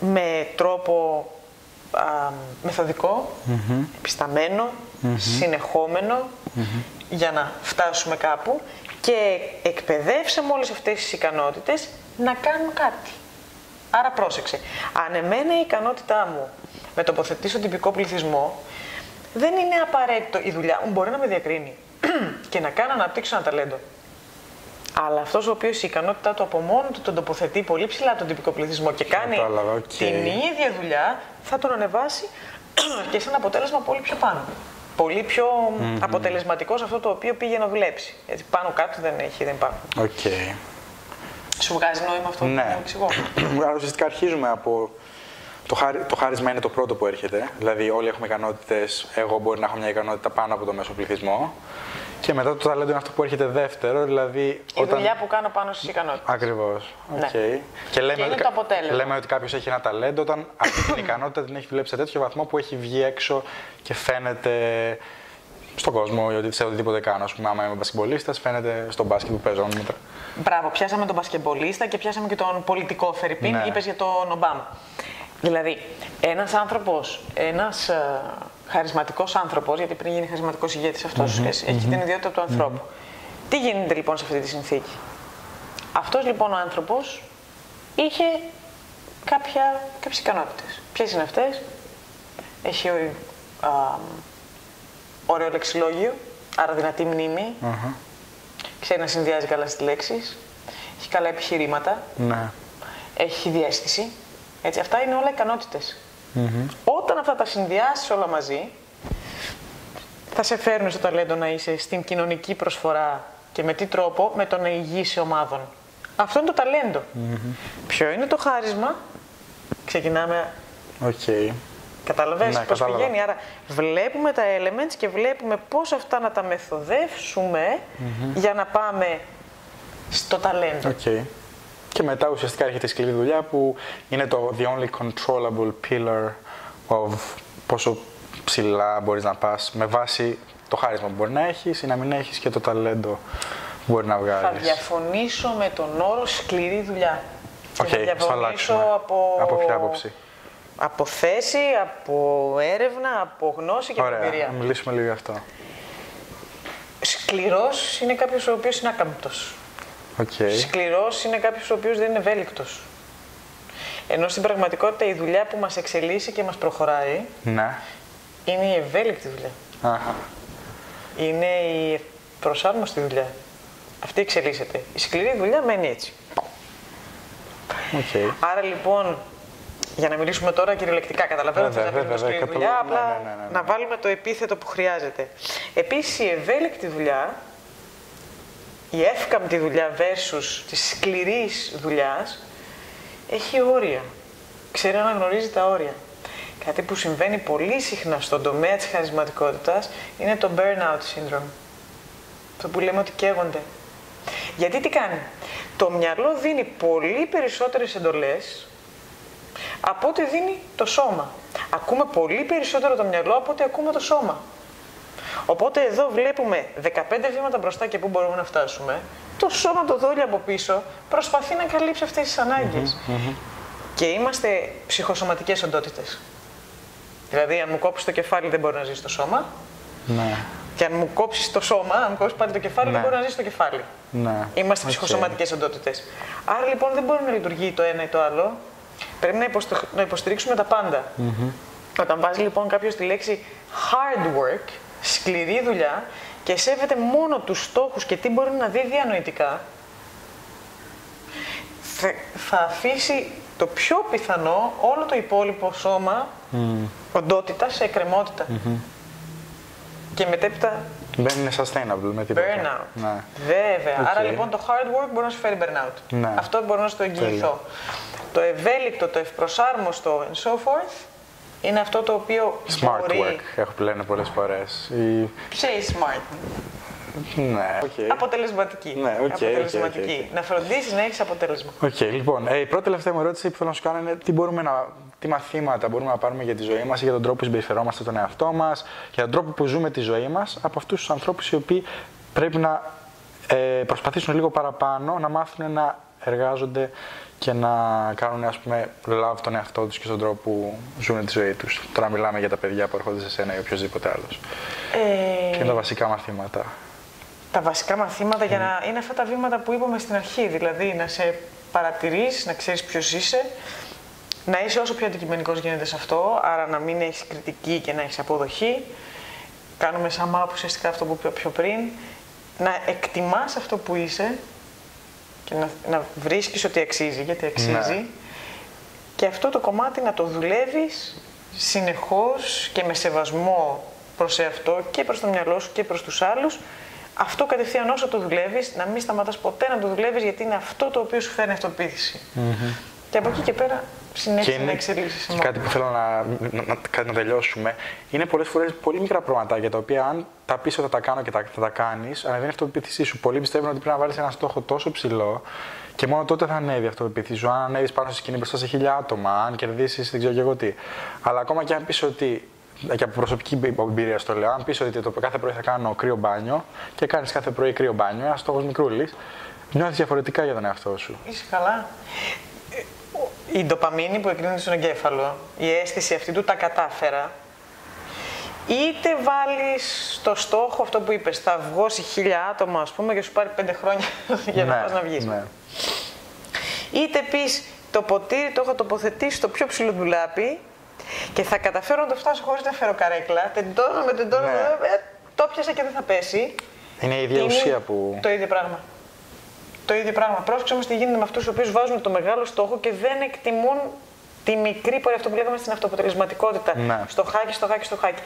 A: με τρόπο α, μεθοδικό, επισταμένο, συνεχόμενο για να φτάσουμε κάπου και εκπαιδεύσαμε όλες αυτές τις ικανότητες να κάνουν κάτι. Άρα πρόσεξε. Αν εμένα η ικανότητά μου με τοποθετήσω στον τυπικό πληθυσμό, δεν είναι απαραίτητο η δουλειά μου μπορεί να με διακρίνει <clears throat> και να κάνω να αναπτύξω ένα ταλέντο. Αλλά αυτός ο οποίος η ικανότητά του από μόνο του τον τοποθετεί πολύ ψηλά τον τυπικό πληθυσμό και κάνει
B: Κατάλαβα, ΟΚ.
A: την ίδια δουλειά, θα τον ανεβάσει <clears throat> και σε ένα αποτέλεσμα πολύ πιο πάνω. Πολύ πιο αποτελεσματικός σε αυτό το οποίο πήγε να δουλέψει. Γιατί πάνω κάτω δεν έχει, δεν υπάρχουν.
B: ΟΚ.
A: Σου βγάζει νόημα αυτό που
B: Ναι.
A: μου εξηγώ. <clears throat>
B: Άρα ουσιαστικά αρχίζουμε από. Το, χάρι, το χάρισμα είναι το πρώτο που έρχεται. Δηλαδή, όλοι έχουμε ικανότητες. Εγώ μπορεί να έχω μια ικανότητα πάνω από το μέσο πληθυσμό. Και μετά το ταλέντο είναι αυτό που έρχεται δεύτερο. Δηλαδή,
A: Η δουλειά που κάνω πάνω στις ικανότητες.
B: Ακριβώς.
A: Ναι.
B: Και, λέμε,
A: Και είναι
B: ότι,
A: το αποτέλεσμα.
B: λέμε ότι κάποιος έχει ένα ταλέντο όταν αυτή την ικανότητα την έχει δουλέψει σε τέτοιο βαθμό που έχει βγει έξω και φαίνεται στον κόσμο ή ότι σε οτιδήποτε κάνω. Α πούμε, άμα είμαι μπασκετμπολίστα, φαίνεται στον μπάσκετ που παίζω. Μετά.
A: Μπράβο, πιάσαμε τον μπασκεμπολίστα και πιάσαμε και τον πολιτικό Φερρυπίν,
B: Ναι.
A: είπες για τον Ομπάμα. Δηλαδή, ένας άνθρωπος, ένας ε, χαρισματικός άνθρωπος, γιατί πριν γίνει χαρισματικός ηγέτης αυτός, έχει την ιδιότητα του ανθρώπου. Τι γίνεται λοιπόν σε αυτή τη συνθήκη; Αυτός λοιπόν ο άνθρωπος είχε κάποια, κάποιες ικανότητες. Ποιες είναι αυτές; Έχει α, ωραίο λεξιλόγιο, άρα δυνατή μνήμη,
B: Αχα.
A: ξέρει να συνδυάζει καλά στις λέξεις, έχει καλά επιχειρήματα,
B: Ναι.
A: έχει διαίσθηση. Έτσι, αυτά είναι όλα ικανότητες. Όταν αυτά τα συνδυάσεις όλα μαζί, θα σε φέρουν στο ταλέντο να είσαι στην κοινωνική προσφορά και με τι τρόπο, με το να ηγείσαι ομάδων. Αυτό είναι το ταλέντο Ποιο είναι το χάρισμα, ξεκινάμε
B: ΟΚ.
A: Καταλαβαίνεις
B: Ναι,
A: πώς
B: κατάλαβα.
A: πηγαίνει; Άρα βλέπουμε τα elements και βλέπουμε πώς αυτά να τα μεθοδεύσουμε για να πάμε στο ταλέντο.
B: ΟΚ. Και μετά ουσιαστικά έρχεται η σκληρή δουλειά που είναι το the only controllable pillar of πόσο ψηλά μπορείς να πας με βάση το χάρισμα που μπορεί να έχεις ή να μην έχεις και το ταλέντο που μπορεί να
A: Θα
B: βγάλεις.
A: διαφωνήσω με τον όρο σκληρή δουλειά. Και
B: ΟΚ,
A: θα
B: θα
A: διαφωνήσω
B: αλλάξουμε.
A: από...
B: Από ποια άποψη;
A: Από θέση, από έρευνα, από γνώση και από
B: Ωραία,
A: εμπειρία.
B: να μιλήσουμε λίγο γι' αυτό.
A: Σκληρός είναι κάποιος ο οποίος είναι άκαμπτος.
B: ΟΚ.
A: Σκληρός είναι κάποιος ο οποίος δεν είναι ευέλικτος. Ενώ στην πραγματικότητα η δουλειά που μας εξελίσσει και μας προχωράει
B: Ναι.
A: είναι η ευέλικτη δουλειά.
B: Αχα.
A: Είναι η προσαρμόσιμη δουλειά. Αυτή εξελίσσεται. Η σκληρή δουλειά μένει έτσι.
B: ΟΚ.
A: Άρα λοιπόν, για να μιλήσουμε τώρα κυριολεκτικά, καταλαβαίνω ότι
B: Βέβαια,
A: θα μιλήσουμε
B: βέβαια,
A: σκληρή
B: καταλαβαίνω.
A: δουλειά, απλά
B: Ναι, ναι, ναι, ναι.
A: να βάλουμε το επίθετο που χρειάζεται. Επίσης η ευέλικτη δουλειά, η εύκαμπτη δουλειά versus της σκληρής δουλειάς, έχει όρια. Ξέρει να αναγνωρίζει τα όρια. Κάτι που συμβαίνει πολύ συχνά στον τομέα της χαρισματικότητας είναι το burnout syndrome. Το που λέμε ότι καίγονται. Γιατί τι κάνει; Το μυαλό δίνει πολύ περισσότερες εντολές από ό,τι δίνει το σώμα. Ακούμε πολύ περισσότερο το μυαλό από ό,τι ακούμε το σώμα. Οπότε εδώ βλέπουμε 15 βήματα μπροστά και πού μπορούμε να φτάσουμε. Το σώμα το δόλιο από πίσω προσπαθεί να καλύψει αυτές τις αναγκες Και είμαστε ψυχοσωματικές οντότητες. Δηλαδή, αν μου κόψεις το κεφάλι, δεν μπορεί να ζήσει το σώμα.
B: Ναι.
A: Και αν μου κόψεις το σώμα, αν μου κόψεις πάλι το κεφάλι, δεν
B: Ναι.
A: μπορεί να ζήσει το κεφάλι.
B: Ναι.
A: Είμαστε
B: ΟΚ.
A: ψυχοσωματικές οντότητες. Άρα λοιπόν δεν μπορεί να λειτουργεί το ένα ή το άλλο. Πρέπει να, υποστο- να υποστηρίξουμε τα πάντα. Όταν βάζει λοιπόν κάποιος τη λέξη hard work, σκληρή δουλειά, και σέβεται μόνο τους στόχους και τι μπορεί να δει διανοητικά, θα, θα αφήσει το πιο πιθανό όλο το υπόλοιπο σώμα, οντότητα, σε εκκρεμότητα. Και μετέπειτα
B: Δεν είναι sustainable με τίποτα.
A: Burnout.
B: Ναι.
A: Βέβαια.
B: ΟΚ.
A: Άρα λοιπόν το hard work μπορεί να σου φέρει burnout.
B: Ναι.
A: Αυτό μπορώ να σου το εγγυηθώ. Το ευέλικτο, το ευπροσάρμοστο and so forth είναι αυτό το οποίο
B: Smart
A: μπορεί.
B: work, έχω που λένε πολλές φορές. Η...
A: Say smart;
B: Ναι, ΟΚ.
A: Αποτελεσματική.
B: Ναι, ΟΚ, ΟΚ,
A: αποτελεσματική.
B: ΟΚ, ΟΚ.
A: Να φροντίσεις να έχεις αποτέλεσμα.
B: ΟΚ, λοιπόν, ε, η πρώτη τελευταία μου ερώτηση που θέλω να σου κάνω είναι τι, μπορούμε να, τι μαθήματα μπορούμε να πάρουμε για τη ζωή μας, για τον τρόπο που συμπεριφερόμαστε τον εαυτό μας, για τον τρόπο που ζούμε τη ζωή μας από αυτούς τους ανθρώπους οι οποίοι πρέπει να ε, προσπαθήσουν λίγο παραπάνω να μάθουν να εργάζονται και να κάνουν ας πούμε love τον εαυτό τους και στον τρόπο που ζουν τη ζωή τους. Τώρα μιλάμε για τα παιδιά που έρχονται σε σένα ή οποιοδήποτε άλλος.
A: Ε,
B: Ποια είναι τα βασικά μαθήματα;
A: τα βασικά μαθήματα για να είναι αυτά τα βήματα που είπαμε στην αρχή. Δηλαδή να σε παρατηρείς, να ξέρεις ποιος είσαι, να είσαι όσο πιο αντικειμενικός γίνεται σε αυτό, άρα να μην έχεις κριτική και να έχεις αποδοχή. Κάνουμε σαν μάπ ουσιαστικά αυτό που είπα πιο πριν. Να εκτιμάς αυτό που είσαι και να, να βρίσκεις ότι αξίζει, γιατί αξίζει.
B: Ναι.
A: Και αυτό το κομμάτι να το δουλεύεις συνεχώς και με σεβασμό προς εαυτό και προς το μυαλό σου και προς τους άλλους. Αυτό κατευθείαν όσο το δουλεύεις, να μην σταματάς ποτέ να το δουλεύεις γιατί είναι αυτό το οποίο σου φέρνει αυτοποίθηση. Και από εκεί και πέρα συνέχισε να εξελίσσεσαι
B: και
A: μόνο.
B: κάτι που θέλω να, να, να, κάτι να τελειώσουμε. Είναι πολλές φορές πολύ μικρά πραγματάκια τα οποία αν τα πεις ότι θα τα κάνω και τα, θα τα κάνεις, ανεβαίνει η αυτοπεποίθησή σου. Πολλοί πιστεύουν ότι πρέπει να βάλεις ένα στόχο τόσο ψηλό και μόνο τότε θα ανέβει η αυτοπεποίθησή σου. Αν ανέβεις πάνω στη σκηνή μπροστά σε χίλια άτομα, αν κερδίσεις δεν ξέρω και εγώ τι. Αλλά ακόμα και αν πεις ότι. Και από προσωπική εμπειρία στο λέω. Αν πεις ότι το κάθε πρωί θα κάνω κρύο μπάνιο και κάνεις κάθε πρωί κρύο μπάνιο, ένας στόχος μικρούλης, νιώθεις διαφορετικά για τον εαυτό σου.
A: Είσαι καλά. Ε, ο- Η ντοπαμίνη που εκρίνεται στον εγκέφαλο, η αίσθηση αυτή του τα κατάφερα, είτε βάλεις στο στόχο αυτό που είπες, θα βγω σε χίλια άτομα ας πούμε και σου πάρει πέντε χρόνια <laughs> για να πας να βγεις.
B: ναι.
A: Είτε πεις το ποτήρι το έχω τοποθετήσει στο πιο ψηλό ντουλάπι και θα καταφέρω να το φτάσω χωρίς να φέρω καρέκλα, τεντώνω με τεντώνω,
B: Ναι.
A: ε, το πιάσα και δεν θα πέσει.
B: Είναι η ίδια
A: Είναι
B: ουσία που.
A: Το ίδιο πράγμα. Το ίδιο πράγμα. Πρόσεξε όμως τι γίνεται με αυτούς τους οποίους βάζουν το μεγάλο στόχο και δεν εκτιμούν τη μικρή πορεία, αυτό που λέγαμε στην αυτοποτελεσματικότητα.
B: Ναι.
A: Στο χάκι, στο χάκι, στο χάκι.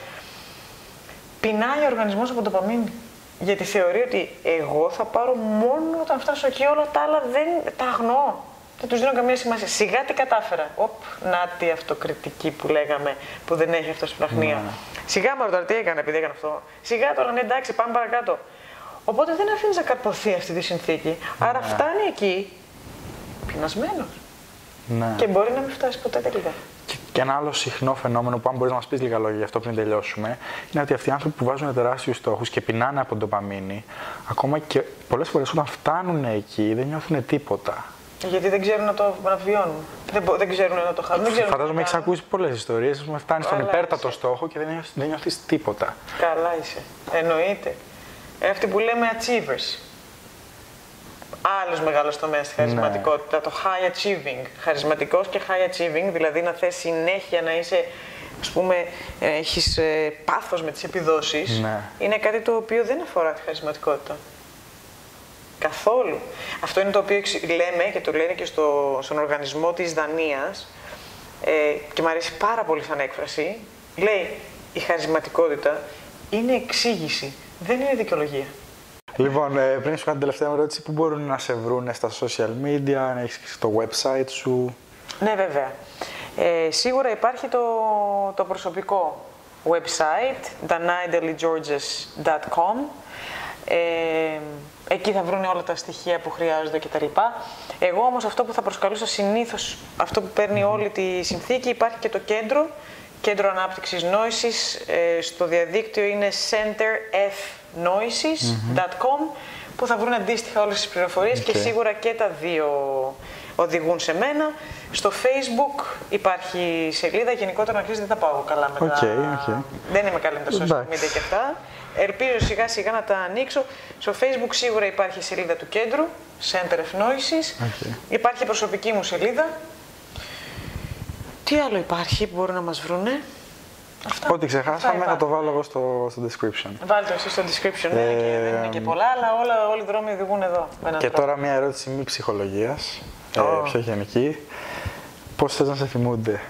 A: Πεινάει ο οργανισμός από ντοπαμίνη. Γιατί θεωρεί ότι εγώ θα πάρω μόνο όταν φτάσω εκεί, όλα τα άλλα δεν τα αγνοώ. Δεν τους δίνω καμία σημασία. Σιγά τι κατάφερα. Οπ, να τη αυτοκριτική που λέγαμε που δεν έχει αυτοσπραχνία. Σιγά μου τώρα τι έκανε επειδή έκανε αυτό. Σιγά τώρα, ναι, εντάξει, πάμε παρακάτω. Οπότε δεν αφήνεις να καρποθεί αυτή τη συνθήκη. Άρα φτάνει εκεί πεινασμένος.
B: Ναι.
A: Και μπορεί να μην φτάσει ποτέ τελικά.
B: Και, και ένα άλλο συχνό φαινόμενο που αν μπορείς να μας πεις λίγα λόγια γι' αυτό πριν τελειώσουμε, είναι ότι αυτοί οι άνθρωποι που βάζουν τεράστιους στόχους και πεινάνε από ντοπαμίνη, ακόμα και πολλές φορές όταν φτάνουν εκεί δεν νιώθουν τίποτα.
A: Γιατί δεν ξέρουν να το να βιώνουν. Δεν, μπο- δεν ξέρουν να το χαρούν. Δεν ξέρουν
B: Φαντάζομαι
A: να
B: έχεις
A: το
B: ακούσει πολλές ιστορίες. Α πούμε, φτάνεις στον
A: Καλά
B: υπέρτατο
A: είσαι.
B: στόχο και δεν νιώθεις δεν νιώθεις τίποτα.
A: Καλά είσαι. Εννοείται. Ε, αυτοί που λέμε achievers. Άλλος μεγάλος τομέας στη χαρισματικότητα, το high achieving. Χαρισματικός και high achieving, δηλαδή να θες συνέχεια να είσαι, ας πούμε, έχεις πάθος με τις επιδόσεις.
B: Ναι.
A: Είναι κάτι το οποίο δεν αφορά τη χαρισματικότητα. Καθόλου. Αυτό είναι το οποίο εξ- λέμε και το λένε και στο, στον οργανισμό της Δανίας ε, και μου αρέσει πάρα πολύ σαν έκφραση. Λέει, η χαρισματικότητα είναι εξήγηση, δεν είναι δικαιολογία.
B: Λοιπόν, ε, πριν σου κάνω την τελευταία μου ερώτηση, πού μπορούν να σε βρουν στα social media, αν έχεις το website σου;
A: Ναι, βέβαια. Ε, σίγουρα υπάρχει το, το προσωπικό website, danaidellygeorges.com. Ε, εκεί θα βρουν όλα τα στοιχεία που χρειάζονται κτλ. Εγώ όμως αυτό που θα προσκαλούσα συνήθως, αυτό που παίρνει όλη τη συνθήκη, υπάρχει και το κέντρο, Κέντρο Ανάπτυξης Νόησης, ε, στο διαδίκτυο είναι centerfnoises.com που θα βρουν αντίστοιχα όλες τις πληροφορίες και
B: ΟΚ.
A: σίγουρα και τα δύο οδηγούν σε μένα. Στο facebook υπάρχει σελίδα, γενικότερα να ξέρεις δεν θα πάω καλά με
B: ΟΚ,
A: τα...
B: ΟΚ.
A: Δεν είμαι καλή με τα social
B: Εντάξει.
A: media και αυτά. Ελπίζω σιγά σιγά να τα ανοίξω. Στο facebook σίγουρα υπάρχει η σελίδα του κέντρου, Center of Noesis.
B: ΟΚ.
A: Υπάρχει η προσωπική μου σελίδα. Τι άλλο υπάρχει που μπορούν να μας βρούνε; Αυτά.
B: Ό,τι ξεχάσαμε
A: Αυτά
B: θα
A: υπάρχουν.
B: το βάλω εγώ στο, στο description.
A: Βάλτε εσείς στο description, ναι, και δεν είναι και πολλά, αλλά όλα, όλοι οι δρόμοι οδηγούν εδώ. με έναν
B: Και
A: τρόπο.
B: τώρα μια ερώτηση μη ψυχολογίας, ε,
A: Ω.
B: πιο γενική. Πώς θες να σε θυμούνται,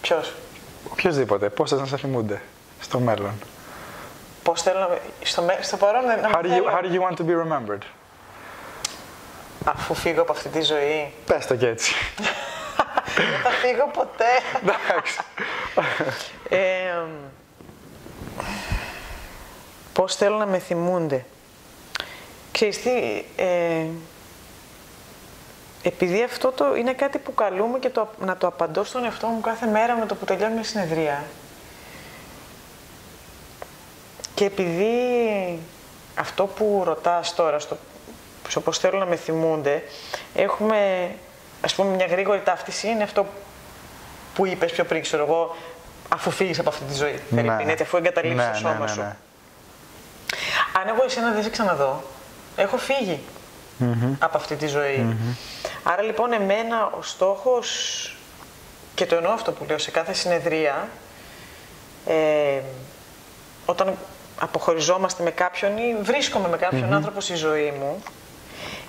A: Ποιος;
B: οποιοδήποτε, πώς θες να σε θυμούνται στο μέλλον;
A: Πώς θέλω να... με- Στο, με- στο παρόν δεν να
B: How
A: με
B: do, you,
A: θέλω.
B: how do you want to be remembered;
A: Αφού φύγω από αυτή τη ζωή.
B: Πες το και έτσι. <laughs>
A: δεν θα φύγω ποτέ.
B: Εντάξει.
A: Ε, πώς θέλω να με θυμούνται. Ξέρεις τι, ε, επειδή αυτό το είναι κάτι που καλούμε και το, να το απαντώ στον εαυτό μου κάθε μέρα με το που τελειώνει μια συνεδρία. Και επειδή αυτό που ρωτάς τώρα, στο, στο πώς θέλω να με θυμούνται, έχουμε, ας πούμε, μια γρήγορη ταύτιση, είναι αυτό που είπες πιο πριν, ξέρω εγώ, αφού φύγεις από αυτή τη ζωή. Ναι. Έτσι, αφού εγκαταλείψεις
B: ναι,
A: το σώμα
B: ναι, ναι,
A: σου.
B: ναι.
A: Αν εγώ εσένα δεν σε ξαναδώ, έχω φύγει από αυτή τη ζωη Άρα λοιπόν εμένα ο στόχος, και το εννοώ αυτό που λέω σε κάθε συνεδρία, ε, όταν αποχωριζόμαστε με κάποιον ή βρίσκομαι με καποιον άνθρωπος στη ζωή μου,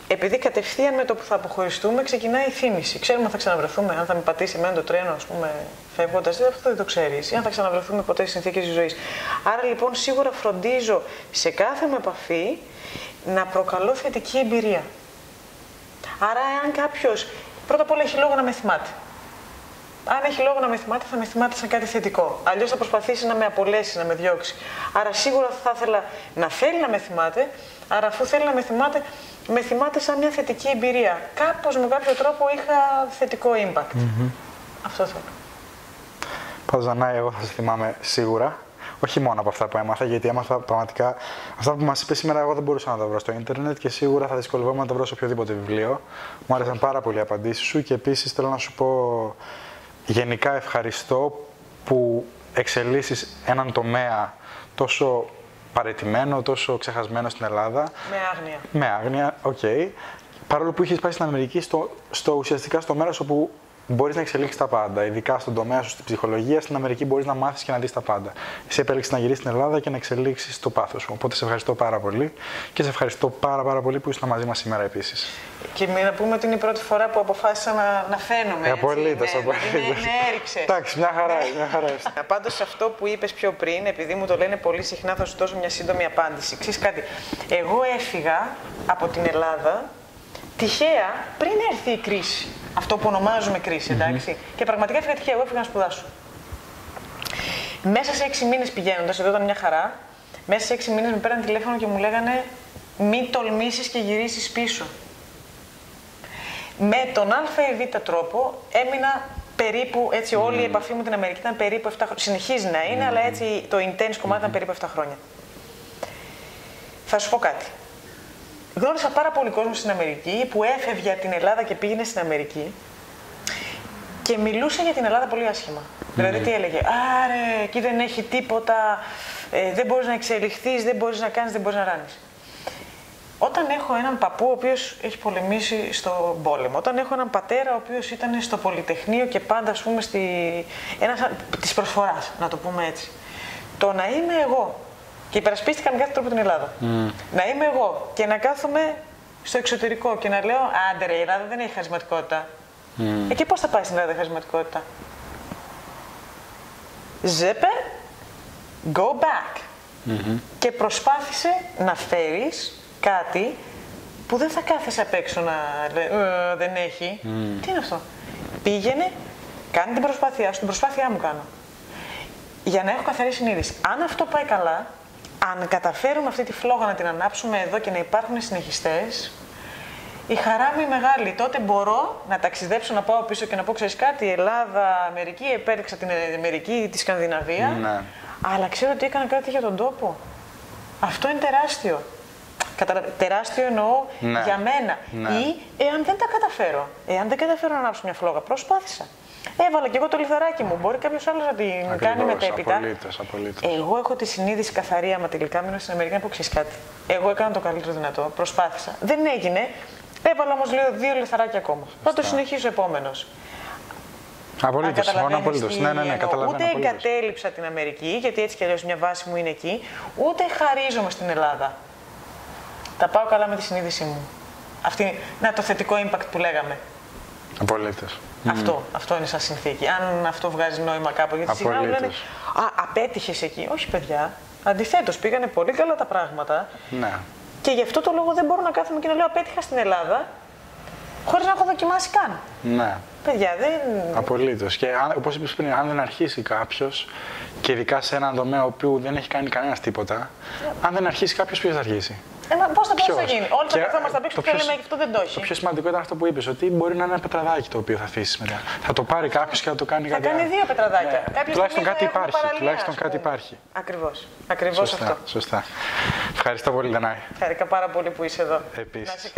A: επειδή κατευθείαν με το που θα αποχωριστούμε ξεκινάει η θύμηση. Ξέρουμε αν θα ξαναβρεθούμε, αν θα με πατήσει εμένα το τρένο, ας πούμε, φεύγοντας. Αυτό δεν το ξέρεις. Ή αν θα ξαναβρεθούμε ποτέ στις συνθήκες της ζωής. Άρα λοιπόν σίγουρα φροντίζω σε κάθε μου επαφή να προκαλώ θετική εμπειρία. Άρα, εάν κάποιος πρώτα απ' όλα έχει λόγο να με θυμάται. Αν έχει λόγο να με θυμάται, θα με θυμάται σαν κάτι θετικό. Αλλιώς θα προσπαθήσει να με απολέσει, να με διώξει. Άρα, σίγουρα θα ήθελα να θέλει να με θυμάται, άρα αφού θέλει να με θυμάται, με θυμάται σαν μια θετική εμπειρία. Κάπως με κάποιο τρόπο είχα θετικό impact. Αυτό θέλω.
B: Πάντως, Δανάη, εγώ θα σε θυμάμαι σίγουρα. Όχι μόνο από αυτά που έμαθα, γιατί έμαθα πραγματικά. Αυτά που μας είπες σήμερα, εγώ δεν μπορούσα να τα βρω στο ίντερνετ και σίγουρα θα δυσκολευόμουν να τα βρω σε οποιοδήποτε βιβλίο. Μου άρεσαν πάρα πολύ οι απαντήσεις σου και επίσης θέλω να σου πω γενικά ευχαριστώ που εξελίσσεις έναν τομέα τόσο παραιτημένο, τόσο ξεχασμένο στην Ελλάδα.
A: Με άγνοια.
B: Με άγνοια, οκ. Παρόλο που είχες πάει στην Αμερική, στο, στο ουσιαστικά στο μέρος όπου μπορείς να εξελίξεις τα πάντα. Ειδικά στον τομέα σου στην ψυχολογία, στην Αμερική μπορείς να μάθεις και να δεις τα πάντα. Εσύ επέλεξες να γυρίσεις στην Ελλάδα και να εξελίξεις το πάθος σου. Οπότε σε ευχαριστώ πάρα πολύ και σε ευχαριστώ πάρα, πάρα πολύ που ήσουν μαζί μας σήμερα επίσης.
A: Και να πούμε ότι είναι η πρώτη φορά που αποφάσισα να, να φαίνομαι. έτσι.
B: Απολύτως,
A: Ναι, δηλαδή,
B: απολύτως.
A: Ναι, ναι, έριξε.
B: Εντάξει, μια χαρά, μια χαρά. είσαι. <laughs>
A: Πάντως σε αυτό που είπες πιο πριν, επειδή μου το λένε πολύ συχνά, θα σου δώσω μια σύντομη απάντηση. Ξέρεις κάτι, εγώ έφυγα από την Ελλάδα τυχαία πριν έρθει η κρίση. Αυτό που ονομάζουμε κρίση, εντάξει. Και πραγματικά έφυγα τυχαία, εγώ έφυγα να σπουδάσω. Μέσα σε έξι μήνες πηγαίνοντας, εδώ ήταν μια χαρά, μέσα σε έξι μήνες με πέραν τηλέφωνο και μου λέγανε μη τολμήσεις και γυρίσεις πίσω. Με τον α ή β τρόπο έμεινα περίπου, έτσι όλη η επαφή μου την Αμερική ήταν περίπου 7 χρόνια. Συνεχίζει να είναι, αλλά έτσι το intense κομμάτι ήταν περίπου 7 χρόνια. Θα σου πω κάτι. Γνώρισα πάρα πολύ κόσμο στην Αμερική που έφευγε από την Ελλάδα και πήγαινε στην Αμερική και μιλούσε για την Ελλάδα πολύ άσχημα. Δηλαδή τι έλεγε, Άρε, εκεί δεν έχει τίποτα, ε, δεν μπορείς να εξελιχθείς, δεν μπορείς να κάνεις, δεν μπορείς να ράνεις. Όταν έχω έναν παππού ο οποίος έχει πολεμήσει στο πόλεμο, όταν έχω έναν πατέρα ο οποίος ήταν στο Πολυτεχνείο και πάντα ας πούμε στη... ένας της προσφοράς, να το πούμε έτσι. Το να είμαι εγώ και υπερασπίστηκα με κάθε τρόπο την Ελλάδα. Να είμαι εγώ και να κάθομαι στο εξωτερικό και να λέω Άντε ρε, η Ελλάδα δεν έχει χαρισματικότητα. Mm. Εκεί πώς θα πάει στην Ελλάδα η χαρισματικότητα; Ζέπε, go back. Και προσπάθησε να φέρεις κάτι που δεν θα κάθεσαι απ' έξω να λέει «Ε, δεν έχει. Τι είναι αυτό; Πήγαινε, κάνε την προσπάθειά σου, την προσπάθειά μου κάνω. Για να έχω καθαρή συνείδηση. Αν αυτό πάει καλά, αν καταφέρουμε αυτή τη φλόγα να την ανάψουμε εδώ και να υπάρχουν συνεχιστές, η χαρά μου είναι μεγάλη. Τότε μπορώ να ταξιδέψω, να πάω πίσω και να πω: Ξέρεις κάτι, η Ελλάδα, Αμερική, επέδειξα την Αμερική, τη Σκανδιναβία. Ναι. Αλλά ξέρω ότι έκανα κάτι για τον τόπο. Αυτό είναι τεράστιο. Κατα... Τεράστιο εννοώ ναι. για μένα. Ναι. Ή εάν δεν τα καταφέρω. Εάν δεν καταφέρω να ανάψω μια φλόγα, προσπάθησα. Έβαλα και εγώ το λιθαράκι μου. Μπορεί κάποιος άλλος να την Ακριβώς, κάνει μετέπειτα.
B: Απολύτως, απολύτως.
A: Εγώ έχω τη συνείδηση καθαρή άμα τελικά μείνω στην Αμερική να πω ξέρεις κάτι. Εγώ έκανα το καλύτερο δυνατό. Προσπάθησα. Δεν έγινε. Έβαλα όμως δύο λιθαράκια ακόμα. Θα το συνεχίσω επόμενος.
B: Απολύτως. Συμφωνώ απολύτως. Ναι, ναι, ναι, καταλαβαίνω.
A: Ούτε εγκατέλειψα την Αμερική, γιατί έτσι κι αλλιώς μια βάση μου είναι εκεί, ούτε χαρίζομαι στην Ελλάδα. Τα πάω καλά με τη συνείδησή μου. Αυτή, να το θετικό impact που λέγαμε.
B: Απολύτως.
A: Αυτό, αυτό είναι σαν συνθήκη. Αν αυτό βγάζει νόημα κάπου. Γιατί συχνά λένε Α, απέτυχες εκεί. Όχι, παιδιά. Αντιθέτως, πήγανε πολύ καλά τα πράγματα.
B: Ναι.
A: Και γι' αυτό το λόγο δεν μπορώ να κάθομαι και να λέω Απέτυχα στην Ελλάδα, χωρίς να έχω δοκιμάσει καν.
B: Ναι.
A: Παιδιά, δεν.
B: Απολύτως. Και όπως είπες πριν, αν δεν αρχίσει κάποιος, και ειδικά σε έναν τομέα που δεν έχει κάνει κανένας τίποτα, αν δεν αρχίσει κάποιος, ποιος θα αρχίσει;
A: Ε, πώς θα, πώς θα γίνει. Όλοι θα καθόμαστε απ' έξω και λέμε αυτό δεν το έχει.
B: Το πιο σημαντικό ήταν αυτό που είπες, ότι μπορεί να είναι ένα πετραδάκι το οποίο θα αφήσεις μετά. Θα το πάρει κάποιος και θα το κάνει
A: κάτι. Θα κάνει δύο πετραδάκια.
B: Ναι. Τουλάχιστον κάτι υπάρχει. Τουλάχιστον κάτι υπάρχει.
A: Ακριβώς. Ακριβώς αυτό.
B: Σωστά. Ευχαριστώ πολύ, Δανάη.
A: Ευχαριστώ πάρα πολύ που είσαι εδώ.
B: Επίσης.